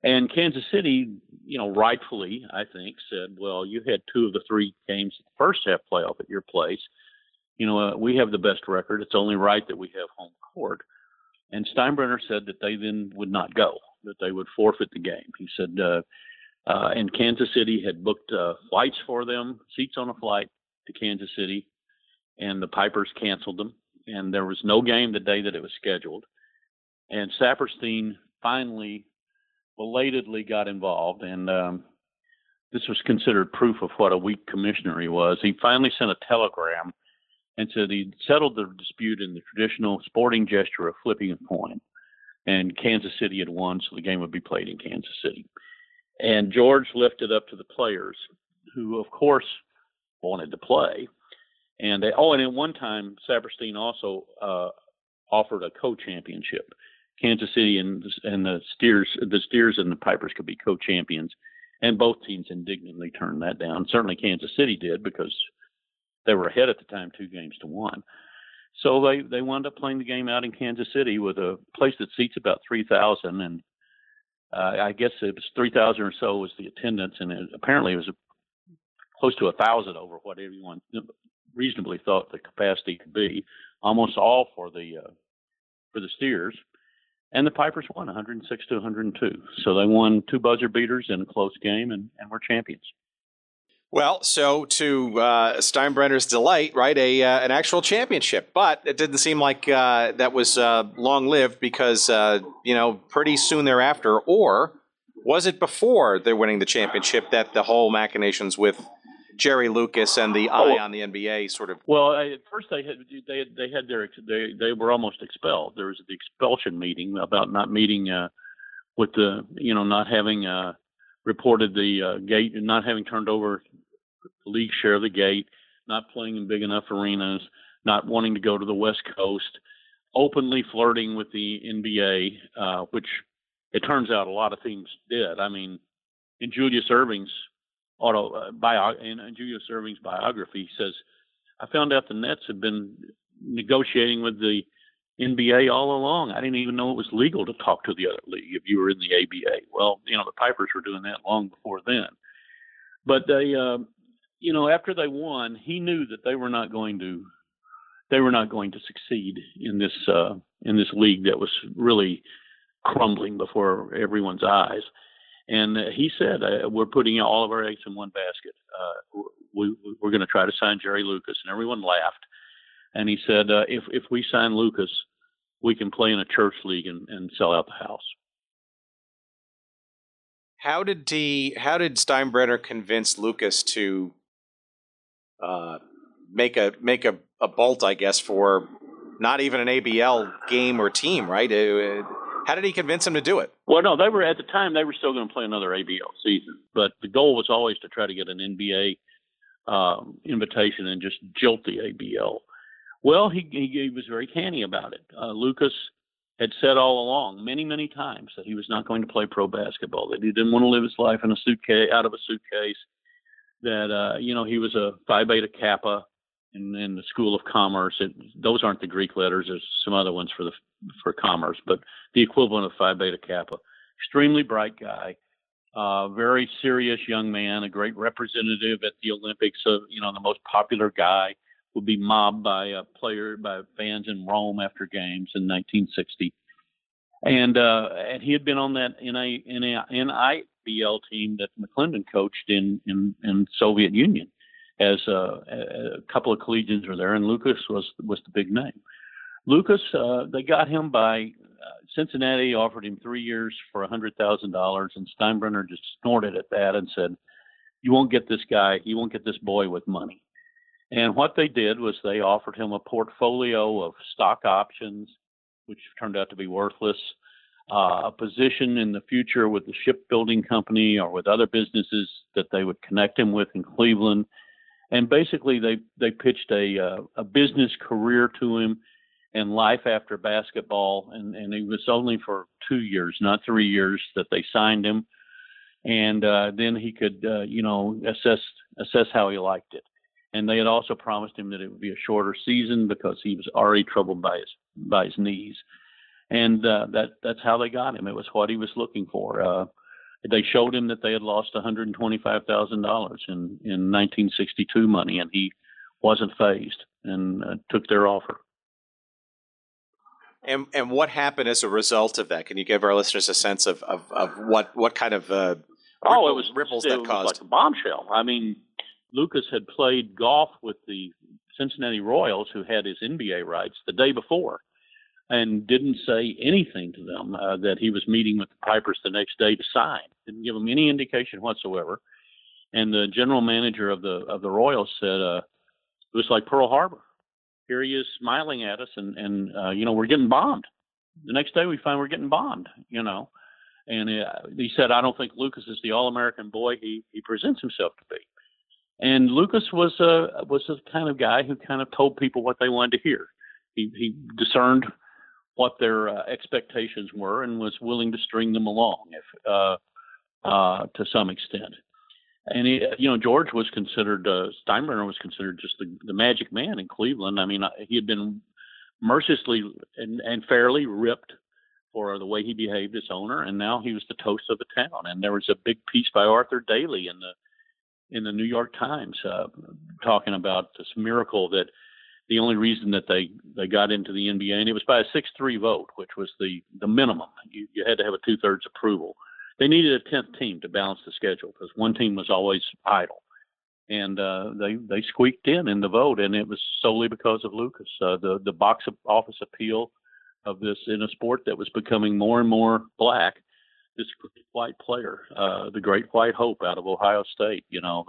And Kansas City, you know, rightfully, I think, said, well, you had two of the three games the first half playoff at your place. You know, uh, we have the best record. It's only right that we have home court. And Steinbrenner said that they then would not go, that they would forfeit the game. He said, uh, uh, and Kansas City had booked uh, flights for them, seats on a flight to Kansas City, and the Pipers canceled them. And there was no game the day that it was scheduled. And Saperstein finally belatedly got involved, and um, this was considered proof of what a weak commissioner he was. He finally sent a telegram and said he'd settled the dispute in the traditional sporting gesture of flipping a coin. And Kansas City had won, so the game would be played in Kansas City. And George left it up to the players, who, of course, wanted to play. And they, oh, and at one time, Saperstein also uh, offered a co-championship. Kansas City and and the Steers, the Steers and the Pipers could be co-champions, and both teams indignantly turned that down. Certainly, Kansas City did because they were ahead at the time, two games to one. So they they wound up playing the game out in Kansas City with a place that seats about three thousand, and uh, I guess it was three thousand or so was the attendance, and it, apparently it was a, close to a thousand over what everyone reasonably thought the capacity could be. Almost all for the uh, for the Steers and the Pipers won 106 to 102. So they won two buzzer beaters in a close game and, and were champions. Well, so to uh, Steinbrenner's delight, right, a uh, an actual championship, but it didn't seem like uh, that was uh, long lived because uh, you know pretty soon thereafter, or was it before they're winning the championship that the whole machinations with Jerry Lucas and the eye oh. on the NBA sort of. Well, I, at first they had they had, they had their they they were almost expelled. There was the expulsion meeting about not meeting uh, with the you know not having uh, reported the uh, gate and not having turned over the league share of the gate, not playing in big enough arenas, not wanting to go to the West Coast, openly flirting with the NBA, uh, which it turns out a lot of teams did. I mean, in Julius Erving's auto uh, bio in, in Julius Erving's biography says, I found out the Nets had been negotiating with the NBA all along. I didn't even know it was legal to talk to the other league if you were in the ABA. Well, you know, the Pipers were doing that long before then. But they, uh, you know, after they won, he knew that they were not going to, they were not going to succeed in this uh, in this league that was really crumbling before everyone's eyes. And he said, uh, "We're putting all of our eggs in one basket. Uh, we, we're going to try to sign Jerry Lucas." And everyone laughed. And he said, uh, "If if we sign Lucas, we can play in a church league and, and sell out the house." How did he? How did Steinbrenner convince Lucas to uh, make a make a, a bolt? I guess for not even an ABL game or team, right? It, how did he convince him to do it? Well, no, they were at the time they were still going to play another ABL season, but the goal was always to try to get an NBA um, invitation and just jilt the ABL. Well, he, he, he was very canny about it. Uh, Lucas had said all along, many many times, that he was not going to play pro basketball. That he didn't want to live his life in a suitcase, out of a suitcase. That uh, you know he was a Phi Beta Kappa, in, in the School of Commerce. It, those aren't the Greek letters. There's some other ones for the for commerce, but the equivalent of Phi Beta Kappa. Extremely bright guy, uh, very serious young man, a great representative at the Olympics. Of you know the most popular guy would be mobbed by a player by fans in Rome after games in 1960. And uh, and he had been on that NA, NIBL team that McLendon coached in in, in Soviet Union as uh, a couple of collegians were there, and Lucas was was the big name. Lucas, uh, they got him by uh, Cincinnati offered him three years for a hundred thousand dollars, and Steinbrenner just snorted at that and said, "You won't get this guy. You won't get this boy with money." And what they did was they offered him a portfolio of stock options, which turned out to be worthless, uh, a position in the future with the shipbuilding company or with other businesses that they would connect him with in Cleveland and basically they they pitched a uh, a business career to him and life after basketball and and it was only for two years not three years that they signed him. And uh, then he could uh, you know assess assess how he liked it. And they had also promised him that it would be a shorter season because he was already troubled by his by his knees. And uh, that that's how they got him. It was what he was looking for. Uh, they showed him that they had lost $125,000 in in 1962 money, and he wasn't fazed and uh, took their offer. And and what happened as a result of that? Can you give our listeners a sense of of, of what what kind of uh, oh it was ripples it that was caused? like a bombshell. I mean, Lucas had played golf with the Cincinnati Royals, who had his NBA rights the day before, and didn't say anything to them uh, that he was meeting with the Pipers the next day to sign. Didn't give them any indication whatsoever. And the general manager of the of the Royals said uh, it was like Pearl Harbor. Here he is smiling at us, and and uh, you know we're getting bombed. The next day we find we're getting bombed. You know, and uh, he said I don't think Lucas is the all-American boy he he presents himself to be. And Lucas was a was the kind of guy who kind of told people what they wanted to hear. He he discerned what their uh, expectations were and was willing to string them along if uh, uh, to some extent. And he, you know, George was considered uh, Steinbrenner was considered just the, the magic man in Cleveland. I mean, he had been mercilessly and, and fairly ripped for the way he behaved as owner, and now he was the toast of the town. And there was a big piece by Arthur Daly in the in the New York Times uh, talking about this miracle that the only reason that they they got into the NBA, and it was by a six-three vote, which was the the minimum. You, you had to have a two-thirds approval. They needed a tenth team to balance the schedule because one team was always idle, and uh, they they squeaked in in the vote, and it was solely because of Lucas. Uh, the the box office appeal of this in a sport that was becoming more and more black. This white player, uh, the great white hope out of Ohio State, you know,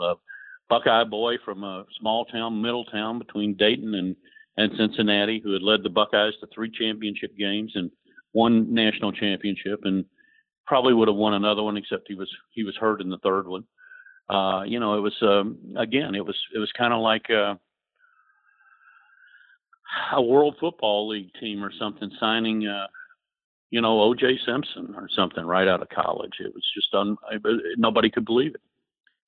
Buckeye boy from a small town, Middletown between Dayton and, and Cincinnati, who had led the Buckeyes to three championship games and one national championship, and probably would have won another one, except he was he was hurt in the third one. Uh, you know, it was um, again, it was it was kind of like a, a World Football League team or something signing. Uh, you know, O.J. Simpson or something right out of college. It was just un, nobody could believe it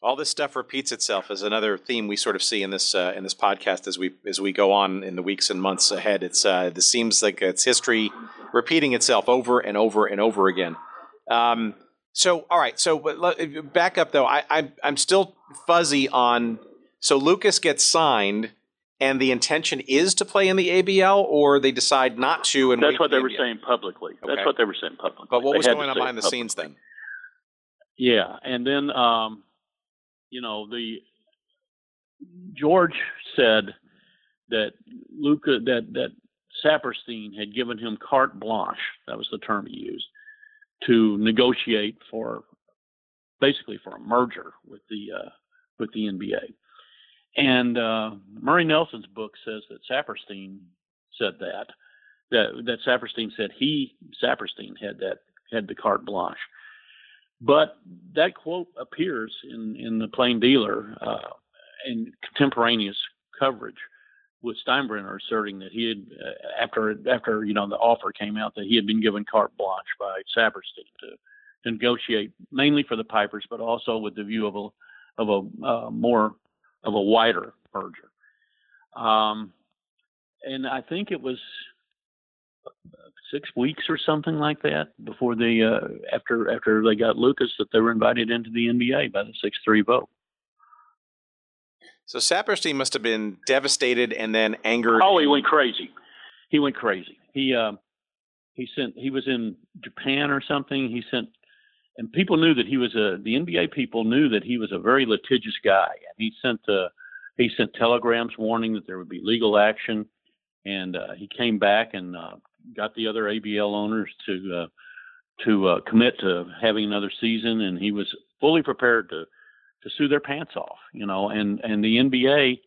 all this stuff repeats itself as another theme we sort of see in this uh, in this podcast as we as we go on in the weeks and months ahead. It's uh, this seems like it's history repeating itself over and over and over again. Um, so all right, so back up though. I, I I'm still fuzzy on. So Lucas gets signed, and the intention is to play in the ABL, or they decide not to. And that's what they were saying publicly. Okay. That's what they were saying publicly. But what they was going on behind the scenes then? Yeah, and then. Um, you know, the George said that Luca that that Saperstein had given him carte blanche. That was the term he used to negotiate for basically for a merger with the uh, with the NBA. And uh, Murray Nelson's book says that Saperstein said that that that Saperstein said he Saperstein had that had the carte blanche. But that quote appears in, in the Plain Dealer uh, in contemporaneous coverage with Steinbrenner asserting that he had, uh, after after you know the offer came out, that he had been given carte blanche by Saperstein to, to negotiate mainly for the Pipers, but also with the view of a of a uh, more of a wider merger. Um, and I think it was six weeks or something like that before they uh, after after they got Lucas that they were invited into the NBA by the six three vote. So Saperstein must have been devastated and then angered. Oh, he went crazy. He went crazy. He uh, he sent. He was in Japan or something. He sent, and people knew that he was a. The NBA people knew that he was a very litigious guy, and he sent. Uh, he sent telegrams warning that there would be legal action, and uh, he came back and uh, got the other ABL owners to uh, to uh, commit to having another season, and he was fully prepared to to sue their pants off, you know. And and the NBA,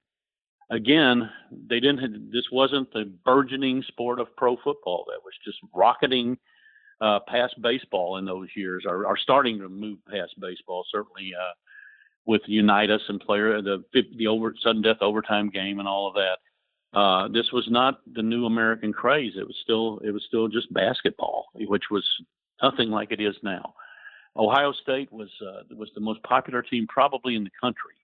again, they didn't. This wasn't the burgeoning sport of pro football that was just rocketing uh, past baseball in those years, are, are starting to move past baseball. Certainly. Uh, with Unitas and player the the over sudden death overtime game and all of that. Uh, this was not the new American craze. It was still it was still just basketball, which was nothing like it is now. Ohio State was uh, was the most popular team probably in the country,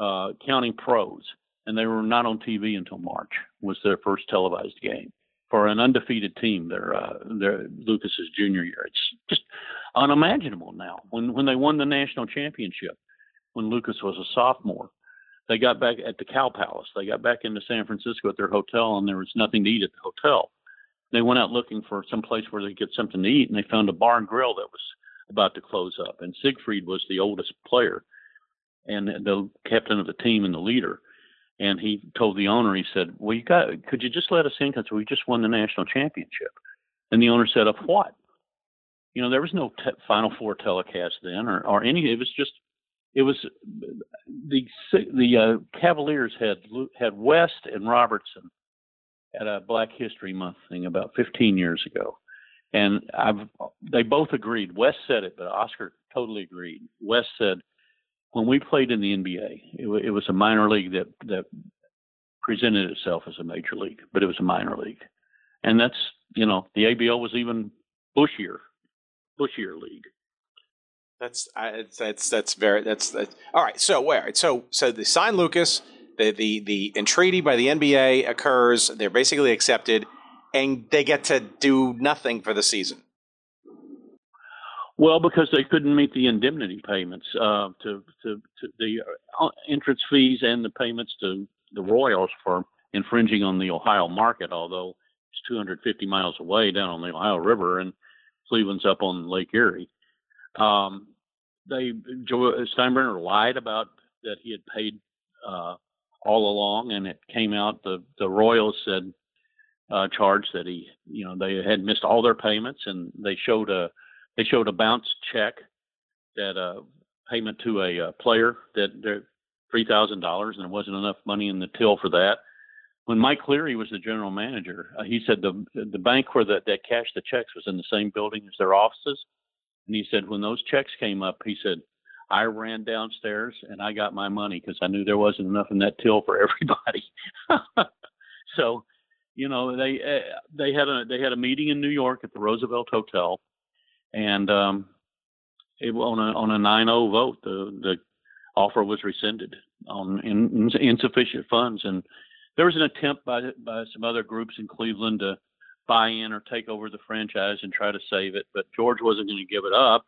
uh, counting pros, and they were not on TV until March. Was their first televised game for an undefeated team. Their uh, their Lucas's junior year. It's just unimaginable now. When when they won the national championship, when Lucas was a sophomore, they got back at the Cow Palace. They got back into San Francisco at their hotel, and there was nothing to eat at the hotel. They went out looking for some place where they could get something to eat, and they found a bar and grill that was about to close up. And Siegfried was the oldest player and the captain of the team and the leader. And he told the owner, he said, "Well, you got, could you just let us in because we just won the national championship?" And the owner said, "Of what?" You know, there was no te- Final Four telecast then, or, or any. It was just, it was the the uh, Cavaliers had had West and Robertson at a Black History Month thing about 15 years ago, and I've they both agreed. West said it, but Oscar totally agreed. West said when we played in the NBA, it, it was a minor league that that presented itself as a major league, but it was a minor league, and that's you know the ABL was even bushier, bushier league. That's that's that's very that's, that's all right. So where so so they sign Lucas. The, the the entreaty by the NBA occurs. They're basically accepted and they get to do nothing for the season. Well, because they couldn't meet the indemnity payments uh, to, to, to the uh, entrance fees and the payments to the Royals for infringing on the Ohio market, although it's 250 miles away down on the Ohio River and Cleveland's up on Lake Erie. Um, they Joe Steinbrenner lied about that he had paid uh, all along, and it came out the the Royals said uh, that he, you know, they had missed all their payments, and they showed a they showed a bounce check that uh, payment to a uh, player that three thousand dollars, and there wasn't enough money in the till for that. When Mike Cleary was the general manager, uh, he said the the bank where that that cashed the checks was in the same building as their offices, and he said when those checks came up, he said. I ran downstairs and I got my money because I knew there wasn't enough in that till for [laughs] everybody. [laughs] so you know they uh, they had a they had a meeting in New York at the Roosevelt Hotel, and um, it, on a on a 9-0 vote, the the offer was rescinded on in, in, insufficient funds, and there was an attempt by by some other groups in Cleveland to buy in or take over the franchise and try to save it, but George wasn't going to give it up,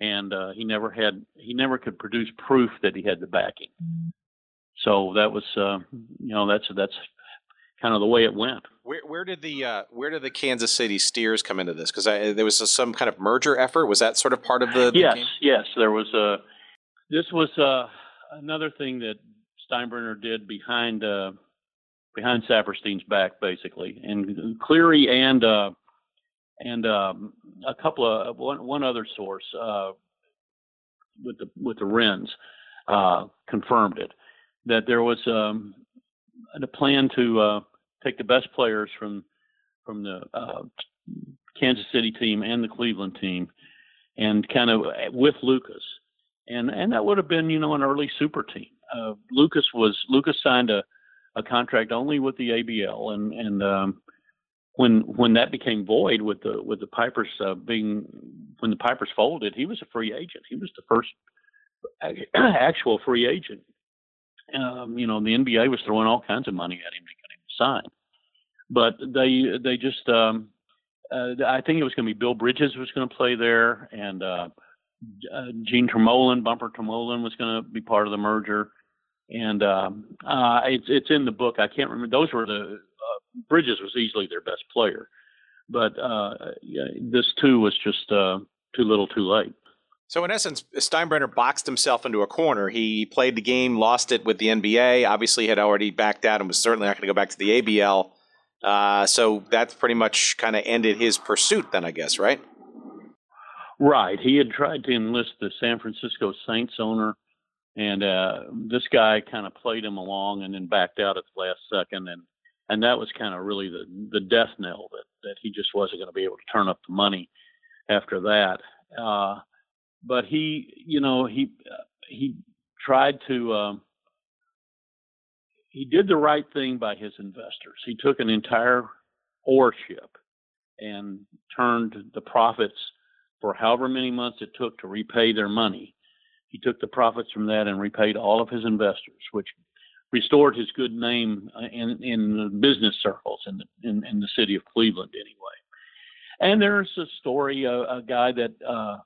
and uh, he never had he never could produce proof that he had the backing. So that was uh, you know that's that's kind of the way it went. Where, where did the uh, where did the Kansas City Steers come into this? Because there was a, some kind of merger effort. Was that sort of part of the? the yes, game? yes. There was a. This was uh, another thing that Steinbrenner did behind uh, behind Saperstein's back, basically, and Cleary and uh, and um, a couple of one one other source uh, with the with the Rens uh, confirmed it that there was um, a plan to uh, take the best players from from the uh, Kansas City team and the Cleveland team, and kind of with Lucas, and and that would have been you know an early super team. Uh, Lucas was Lucas signed a, a contract only with the ABL, and and um, when when that became void with the with the Pipers uh, being when the Pipers folded, he was a free agent. He was the first [clears throat] actual free agent. Um, you know, the NBA was throwing all kinds of money at him to get him signed, but they they just um, uh, I think it was going to be Bill Bridges was going to play there, and uh, Gene Tormohlen, Bumper Tormohlen, was going to be part of the merger, and um, uh, it's it's in the book. I can't remember. Those were the uh, Bridges was easily their best player, but uh, yeah, this too was just uh, too little, too late. So in essence, Steinbrenner boxed himself into a corner. He played the game, lost it with the NBA. Obviously, had already backed out and was certainly not going to go back to the ABL. Uh, so that's pretty much kind of ended his pursuit, then I guess, right? Right. He had tried to enlist the San Francisco Saints owner, and uh, this guy kind of played him along and then backed out at the last second, and and that was kind of really the the death knell that that he just wasn't going to be able to turn up the money after that. Uh, but he, you know, he he tried to. Um, he did the right thing by his investors. He took an entire ore ship and turned the profits for however many months it took to repay their money. He took the profits from that and repaid all of his investors, which restored his good name uh, in in business circles in the in, in the city of Cleveland anyway. And there's a story, uh, a guy that uh,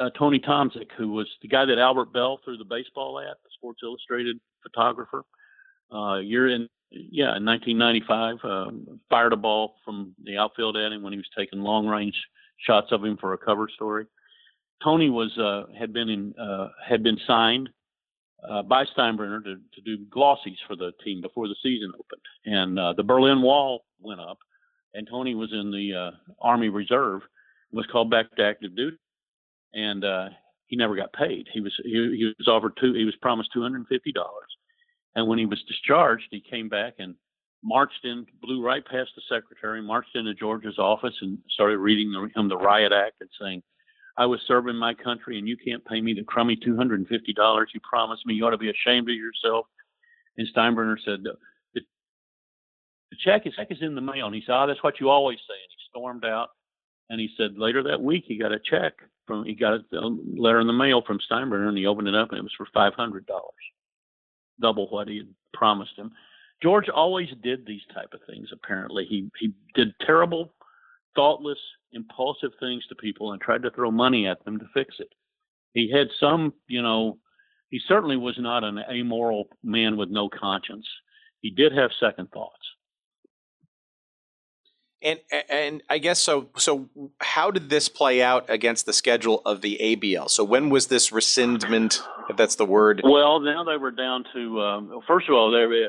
uh, Tony Tomsic, who was the guy that Albert Belle threw the baseball at, the Sports Illustrated photographer. Uh, year in, yeah, in 1995, um, fired a ball from the outfield at him when he was taking long range shots of him for a cover story. Tony was uh, had been in uh, had been signed uh, by Steinbrenner to, to do glossies for the team before the season opened, and uh, the Berlin Wall went up, and Tony was in the uh, Army Reserve, was called back to active duty, and uh, he never got paid. He was he, he was offered two. He was promised two hundred and fifty dollars, and when he was discharged, he came back and marched in, blew right past the secretary, marched into George's office, and started reading the, him the riot act and saying, "I was serving my country, and you can't pay me the crummy two hundred and fifty dollars you promised me. You ought to be ashamed of yourself." And Steinbrenner said, "The, the check is check is in the mail." And he said, "Oh, that's what you always say." And he stormed out. And he said later that week he got a check from he got a letter in the mail from Steinbrenner, and he opened it up, and it was for five hundred dollars, double what he had promised him. George always did these type of things. Apparently, he he did terrible, thoughtless, impulsive things to people and tried to throw money at them to fix it. He had some, you know, he certainly was not an amoral man with no conscience. He did have second thoughts. And and I guess so. So how did this play out against the schedule of the ABL? So when was this rescindment, if that's the word? Well, now they were down to um, first of all, they were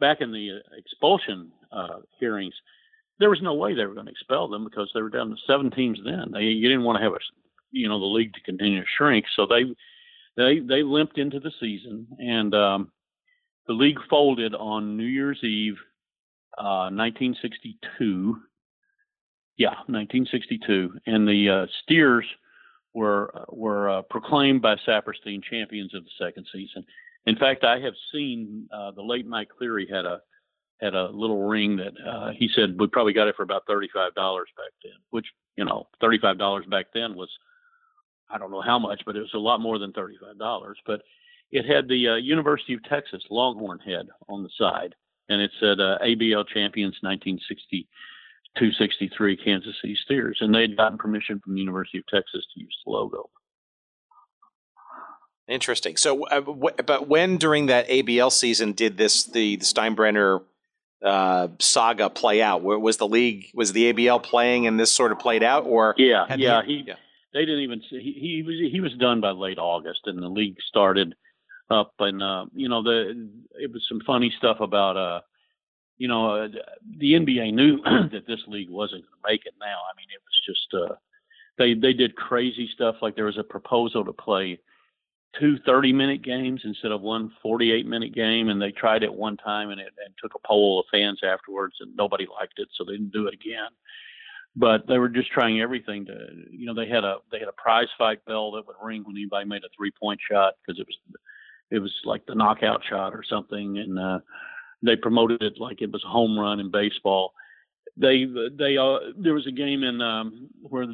back in the expulsion uh, hearings. There was no way they were going to expel them because they were down to seven teams then. They you didn't want to have a you know the league to continue to shrink, so they they they limped into the season and um, the league folded on New Year's Eve, uh, 1962 yeah, 1962, and the uh, Steers were were uh, proclaimed by Saperstein champions of the second season. In fact, I have seen uh, the late Mike Cleary had a had a little ring that uh, he said we probably got it for about thirty five dollars back then, which you know thirty five dollars back then was I don't know how much, but it was a lot more than thirty five dollars. But it had the uh, University of Texas Longhorn head on the side, and it said uh, ABL champions 1960. 263 Kansas City Steers, and they had gotten permission from the University of Texas to use the logo. Interesting. So, uh, w- but when during that ABL season did this the, the Steinbrenner uh, saga play out? Where was the league? Was the ABL playing and this sort of played out, or yeah, yeah, he, yeah. They didn't even. He, he was he was done by late August, and the league started up, and uh, you know the it was some funny stuff about uh you know, uh, the NBA knew [clears throat] that this league wasn't going to make it. Now, I mean, it was just uh, they they did crazy stuff. Like there was a proposal to play two 30 minute games instead of one 48 minute game, and they tried it one time and it and took a poll of fans afterwards, and nobody liked it, so they didn't do it again. But they were just trying everything to, you know, they had a they had a prize fight bell that would ring when anybody made a three point shot because it was it was like the knockout shot or something, and uh, they promoted it like it was a home run in baseball. They they uh, there was a game in um, where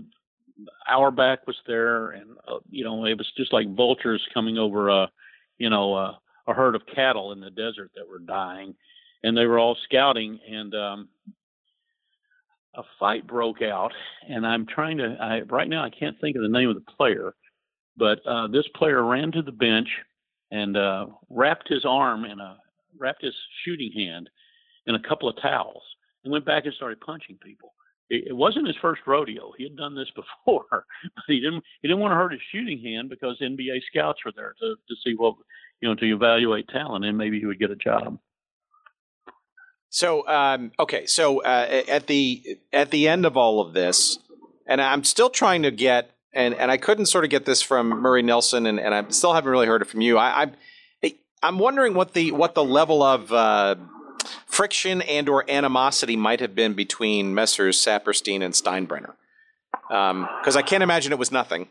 Auerbach was there, and uh, you know it was just like vultures coming over a you know uh, a herd of cattle in the desert that were dying, and they were all scouting, and um, a fight broke out. And I'm trying to, I, right now, I can't think of the name of the player, but uh, this player ran to the bench and uh, wrapped his arm in a wrapped his shooting hand in a couple of towels and went back and started punching people. It, wasn't his first rodeo. He had done this [laughs] before, but he didn't he didn't want to hurt his shooting hand because NBA scouts were there to to see what you know to evaluate talent and maybe he would get a job. So um, okay, so uh, at the at the end of all of this, and I'm still trying to get and and I couldn't sort of get this from Murray Nelson, and, and I still haven't really heard it from you. I, I I'm wondering what the what the level of uh, friction and or animosity might have been between Messrs. Saperstein and Steinbrenner, because um, I can't imagine it was nothing,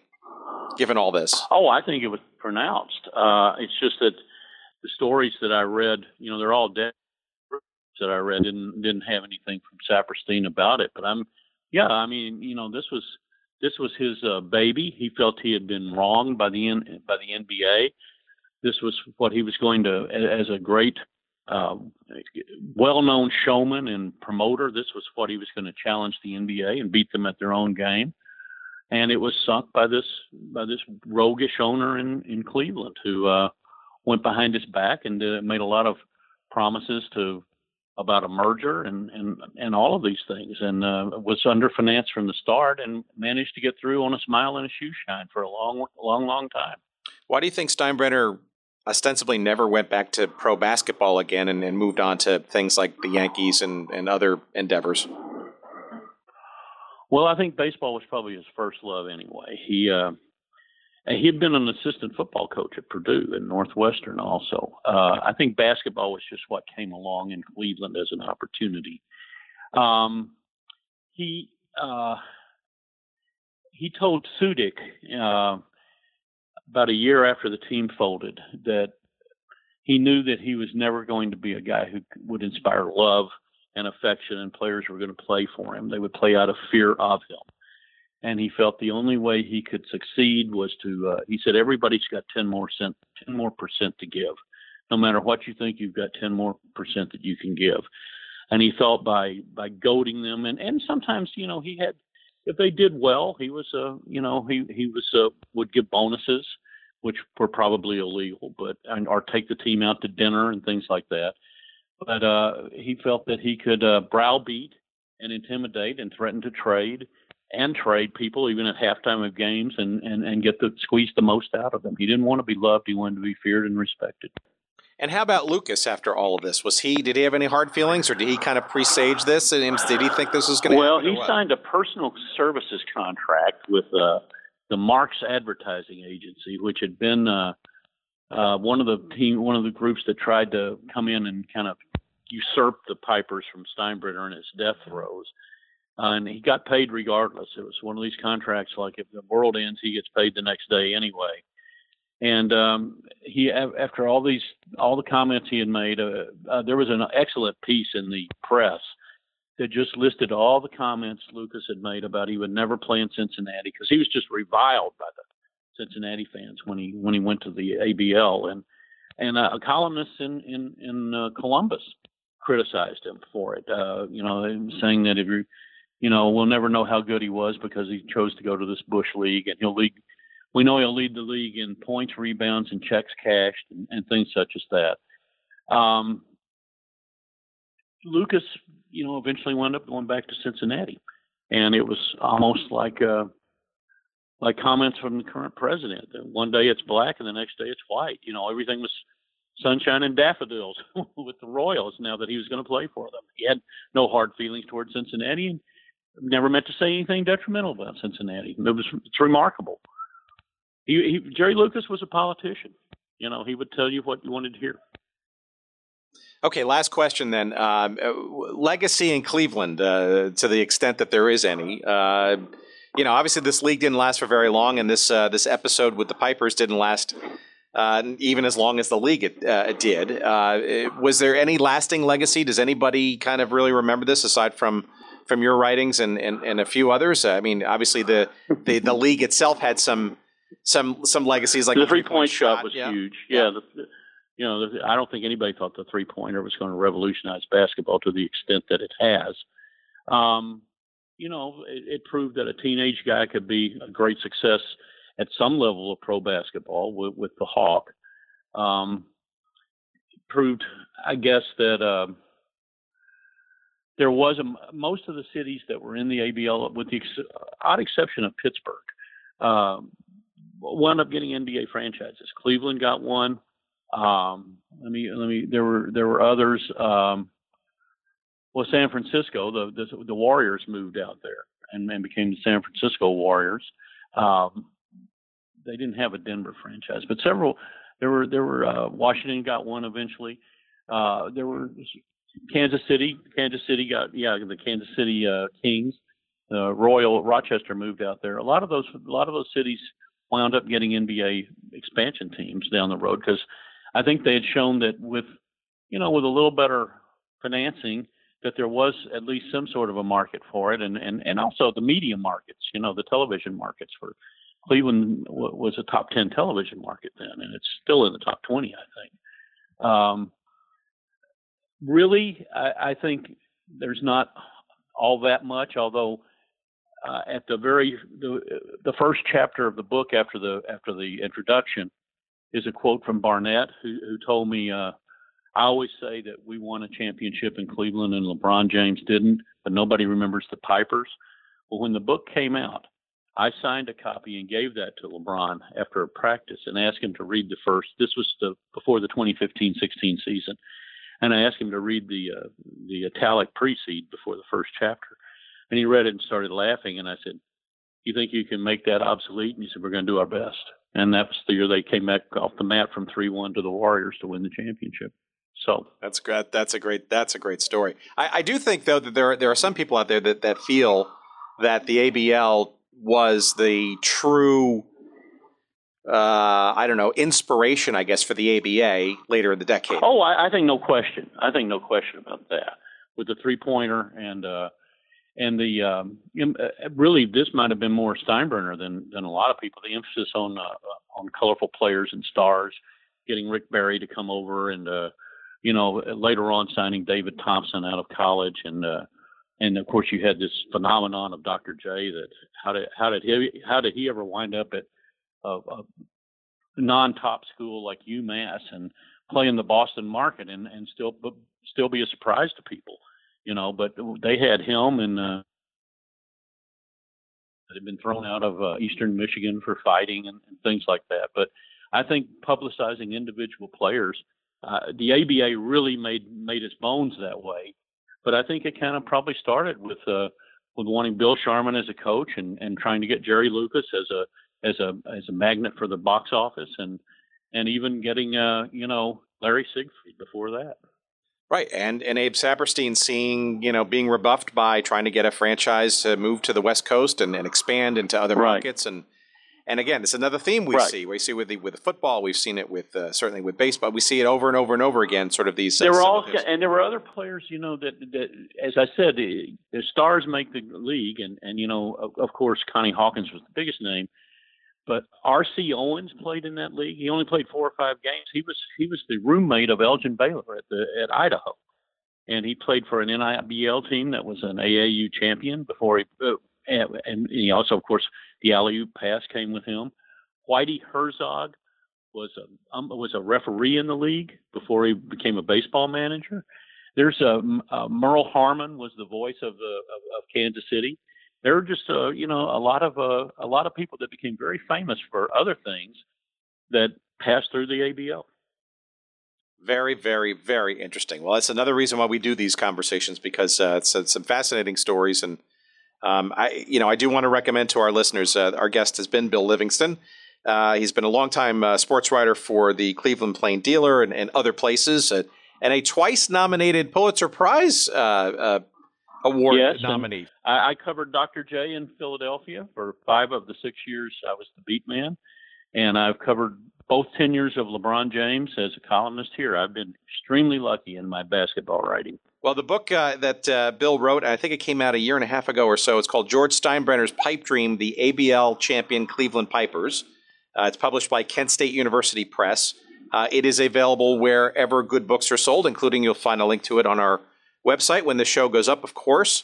given all this. Oh, I think it was pronounced. Uh, it's just that the stories that I read, you know, they're all dead. That I read didn't didn't have anything from Saperstein about it, but I'm, yeah, I mean, you know, this was this was his uh, baby. He felt he had been wronged by the by the NBA this was what he was going to, as a great, uh, well-known showman and promoter. This was what he was going to challenge the NBA and beat them at their own game. And it was sunk by this by this roguish owner in in Cleveland who uh, went behind his back and uh, made a lot of promises to about a merger and and and all of these things, and uh, was underfinanced from the start, and managed to get through on a smile and a shoe shine for a long, long, long time. Why do you think Steinbrenner ostensibly never went back to pro basketball again and, and moved on to things like the Yankees and, and other endeavors? Well, I think baseball was probably his first love anyway. He uh, he had been an assistant football coach at Purdue and Northwestern also. Uh, I think basketball was just what came along in Cleveland as an opportunity. Um, he uh, he told Sudyk uh, about a year after the team folded that he knew that he was never going to be a guy who would inspire love and affection, and players were going to play for him. They would play out of fear of him. And he felt the only way he could succeed was to, uh, he said, everybody's got 10 more cent, 10 more percent to give. No matter what you think, you've got 10 more percent that you can give. And he thought by, by goading them, and, and sometimes, you know, he had, if they did well, he was uh, you know he he was uh, would give bonuses, which were probably illegal, but and, or take the team out to dinner and things like that. But uh, he felt that he could uh, browbeat and intimidate and threaten to trade and trade people even at halftime of games and, and, and get the squeeze the most out of them. He didn't want to be loved. He wanted to be feared and respected. And how about Lucas after all of this? Was he did he have any hard feelings, or did he kind of presage this? And did he think this was going to? Well, he signed a personal services contract with uh, the Marks Advertising Agency, which had been uh, uh, one of the team, one of the groups that tried to come in and kind of usurp the Pipers from Steinbrenner in his death throes. Uh, and he got paid regardless. It was one of these contracts like if the world ends, he gets paid the next day anyway. And um, he, after all these, all the comments he had made, uh, uh, there was an excellent piece in the press that just listed all the comments Lucas had made about he would never play in Cincinnati because he was just reviled by the Cincinnati fans when he when he went to the ABL and and uh, a columnist in in in uh, Columbus criticized him for it. Uh, you know, saying that if you you know we'll never know how good he was because he chose to go to this Bush league and he'll league we know he'll lead the league in points, rebounds, and checks cashed, and, and things such as that. Um, Lucas, you know, eventually wound up going back to Cincinnati, and it was almost like uh, like comments from the current president. that One day it's black, and the next day it's white. You know, everything was sunshine and daffodils [laughs] with the Royals. Now that he was going to play for them, he had no hard feelings towards Cincinnati, and never meant to say anything detrimental about Cincinnati. It was it's remarkable he, he Jerry Lucas was a politician. You know, he would tell you what you wanted to hear. Okay, last question then. Um, uh, legacy in Cleveland, uh, to the extent that there is any. Uh, you know, obviously this league didn't last for very long, and this uh, this episode with the Pipers didn't last uh, even as long as the league it, uh, did. was there any lasting legacy? Does anybody kind of really remember this aside from from your writings and, and, and a few others? I mean, obviously the, the, the league itself had some some some legacies like the three point shot was yeah. huge. Yeah, yeah. The, you know, I don't think anybody thought the three pointer was going to revolutionize basketball to the extent that it has. Um, you know, it, it, proved that a teenage guy could be a great success at some level of pro basketball with, with the Hawk. Um, proved, I guess, that uh, there was a, most of the cities that were in the ABL, with the ex- odd exception of Pittsburgh, uh, wound up getting NBA franchises. Cleveland got one. Um, let me let me. There were there were others. Um, well, San Francisco, the, the, the Warriors moved out there and, and became the San Francisco Warriors. Um, they didn't have a Denver franchise, but several. There were there were uh, Washington got one eventually. Uh, there were Kansas City. Kansas City got yeah the Kansas City uh, Kings. Uh, Royal Rochester moved out there. A lot of those a lot of those cities wound up getting NBA expansion teams down the road because I think they had shown that with you know with a little better financing that there was at least some sort of a market for it and and and also the media markets you know the television markets for Cleveland was a top 10 television market then and it's still in the top 20 I think. Um, really I, I think there's not all that much although uh, at the very the, the first chapter of the book after the after the introduction is a quote from Barnett, who, who told me, uh, I always say that we won a championship in Cleveland and LeBron James didn't, but nobody remembers the Pipers. Well, when the book came out, I signed a copy and gave that to LeBron after a practice and asked him to read the first. This was the, before the 2015-16 season, and I asked him to read the uh, the italic precede before the first chapter, and he read it and started laughing. And I said, "You think you can make that obsolete?" And he said, "We're going to do our best." and that was the year they came back off the mat from three one to the Warriors to win the championship. So that's great. That's a great. That's a great story. I, I do think though that there there are some people out there that that feel that the ABL was the true. Uh, I don't know, inspiration, I guess, for the ABA later in the decade. Oh, I, I think no question. I think no question about that. With the three pointer and uh, and the um, uh, really this might have been more Steinbrenner than than a lot of people. The emphasis on uh, on colorful players and stars, getting Rick Barry to come over, and uh, you know later on signing David Thompson out of college, and uh, and of course you had this phenomenon of Dr. J. That how did how did he how did he ever wind up at a, a non-top school like UMass and play in the Boston market and and still but still be a surprise to people you know, but they had him and uh, had been thrown out of uh, Eastern Michigan for fighting and, and things like that. But I think publicizing individual players, uh, the ABA really made made its bones that way. But I think it kind of probably started with uh, with wanting Bill Sharman as a coach and, and trying to get Jerry Lucas as a as a as a magnet for the box office and and even getting uh, you know Larry Siegfried before that. Right, and and Abe Saperstein seeing you know being rebuffed by trying to get a franchise to move to the West Coast and, and expand into other right. markets and and again it's another theme we right. see we see with the with the football we've seen it with uh, certainly with baseball we see it over and over and over again sort of these uh, there were all and there were other players you know that, that as I said the, the stars make the league and and you know of, of course Connie Hawkins was the biggest name but R.C. Owens played in that league. He only played four or five games. He was he was the roommate of Elgin Baylor at the at Idaho, and he played for an NIBL team that was an AAU champion before he. Uh, and, he also, of course, the alley pass came with him. Whitey Herzog was a um, was a referee in the league before he became a baseball manager. There's a, a Merle Harmon was the voice of the of, of Kansas City there were just uh, you know a lot of uh, a lot of people that became very famous for other things that passed through the ABL. Very, very, very interesting. Well, that's another reason why we do these conversations because uh, it's, it's, some fascinating stories, and um, I, you know, I do want to recommend to our listeners. Uh, our guest has been Bill Livingston. Uh, he's been a longtime uh, sports writer for the Cleveland Plain Dealer and, and other places, and a twice nominated Pulitzer Prize award yes, nominee. I, I, covered Dr. J in Philadelphia for five of the six years I was the beat man, and I've covered both tenures of LeBron James as a columnist here. I've been extremely lucky in my basketball writing. Well, the book uh, that uh, Bill wrote, I think it came out a year and a half ago or so. It's called George Steinbrenner's Pipe Dream: The ABL Champion Cleveland Pipers. Uh, it's published by Kent State University Press. Uh, it is available wherever good books are sold, including you'll find a link to it on our website when the show goes up, of course.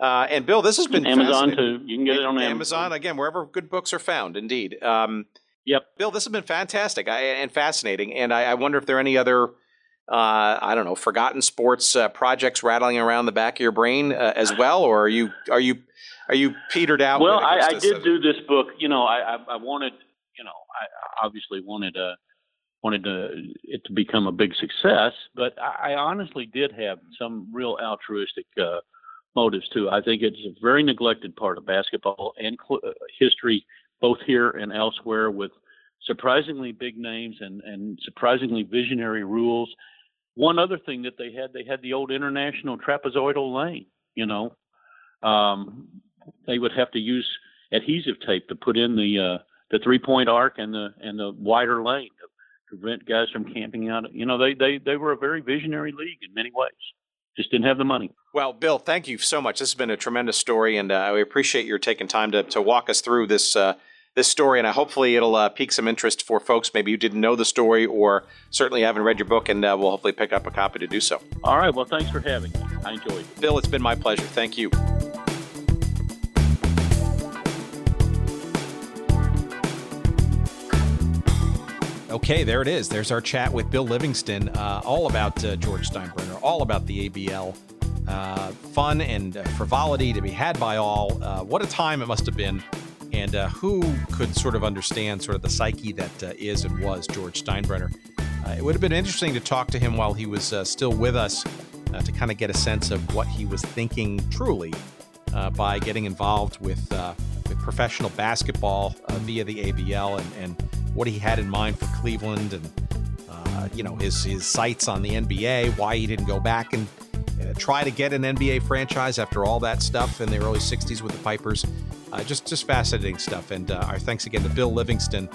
Uh, and Bill, this has been Amazon too. You can get it on Amazon. Amazon again, wherever good books are found. Indeed. Um, yep. Bill, this has been fantastic and fascinating, and I, I wonder if there are any other. Uh, I don't know, forgotten sports uh, projects rattling around the back of your brain uh, as well, or are you are you are you petered out? Well, I, I did do this book. You know, I, I, I wanted, you know, I obviously wanted uh, wanted to, it to become a big success, but I, I honestly did have some real altruistic uh, motives too. I think it's a very neglected part of basketball and cl- uh, history, both here and elsewhere, with surprisingly big names and, and surprisingly visionary rules. One other thing that they had, they had the old international trapezoidal lane. You know, um, they would have to use adhesive tape to put in the uh, the three point arc and the and the wider lane to prevent guys from camping out. You know, they they they were a very visionary league in many ways. Just didn't have the money. Well, Bill, thank you so much. This has been a tremendous story, and uh, we appreciate your taking time to to walk us through this. Uh, this story, and hopefully it'll uh, pique some interest for folks maybe you didn't know the story or certainly haven't read your book, and uh, we'll hopefully pick up a copy to do so. All right. Well, thanks for having me. I enjoyed it. Bill, it's been my pleasure. Thank you. Okay, there it is. There's our chat with Bill Livingston, uh, all about uh, George Steinbrenner, all about the ABL. Uh, fun and uh, frivolity to be had by all. Uh, what a time it must have been. And uh, who could sort of understand sort of the psyche that is and was George Steinbrenner? it would have been interesting to talk to him while he was still with us to kind of get a sense of what he was thinking truly by getting involved with, with professional basketball via the ABL and, and what he had in mind for Cleveland and uh, you know his his sights on the NBA, why he didn't go back and uh, try to get an NBA franchise after all that stuff in the early '60s with the Pipers. Uh, just just fascinating stuff. And uh, our thanks again to Bill Livingston,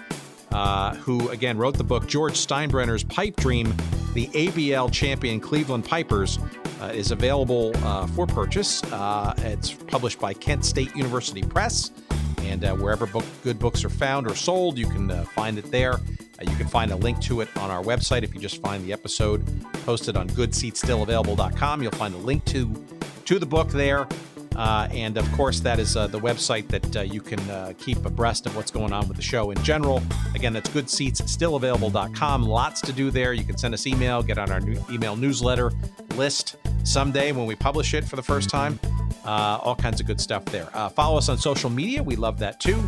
uh, who again wrote the book George Steinbrenner's Pipe Dream, the ABL champion Cleveland Pipers. Uh, is available for purchase. it's published by Kent State University Press. And uh, wherever book, good books are found or sold, you can uh, find it there. Uh, you can find a link to it on our website if you just find the episode posted on goodseatsstillavailable.com. You'll find a link to to the book there. Uh, and of course, that is uh, the website that uh, you can uh, keep abreast of what's going on with the show in general. Again, that's goodseatsstillavailable.com. Lots to do there. You can send us email, get on our new email newsletter list someday when we publish it for the first time. Uh, all kinds of good stuff there. Uh, follow us on social media. We love that too.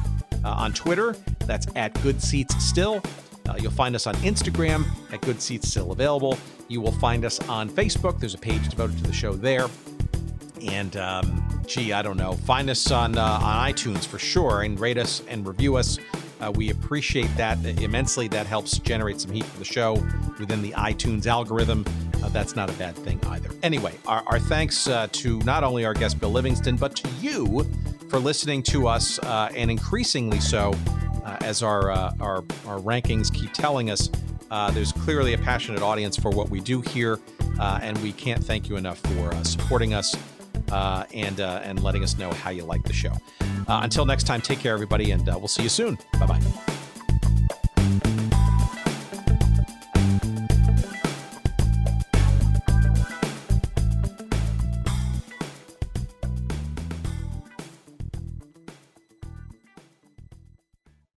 On Twitter, that's at goodseatsstill. Uh, you'll find us on Instagram at Good Seats Still Available. You will find us on Facebook. There's a page devoted to the show there. And um, gee, I don't know. Find us on uh, on iTunes for sure, and rate us and review us. Uh, we appreciate that immensely. That helps generate some heat for the show within the iTunes algorithm uh, that's not a bad thing either. Anyway, our, our thanks uh, to not only our guest Bill Livingston, but to you for listening to us, uh, and increasingly so uh, as our, uh, our, our rankings keep telling us. There's clearly a passionate audience for what we do here, and we can't thank you enough for supporting us Uh, and uh, and letting us know how you like the show. Uh, until next time, take care, everybody, and we'll see you soon. Bye bye.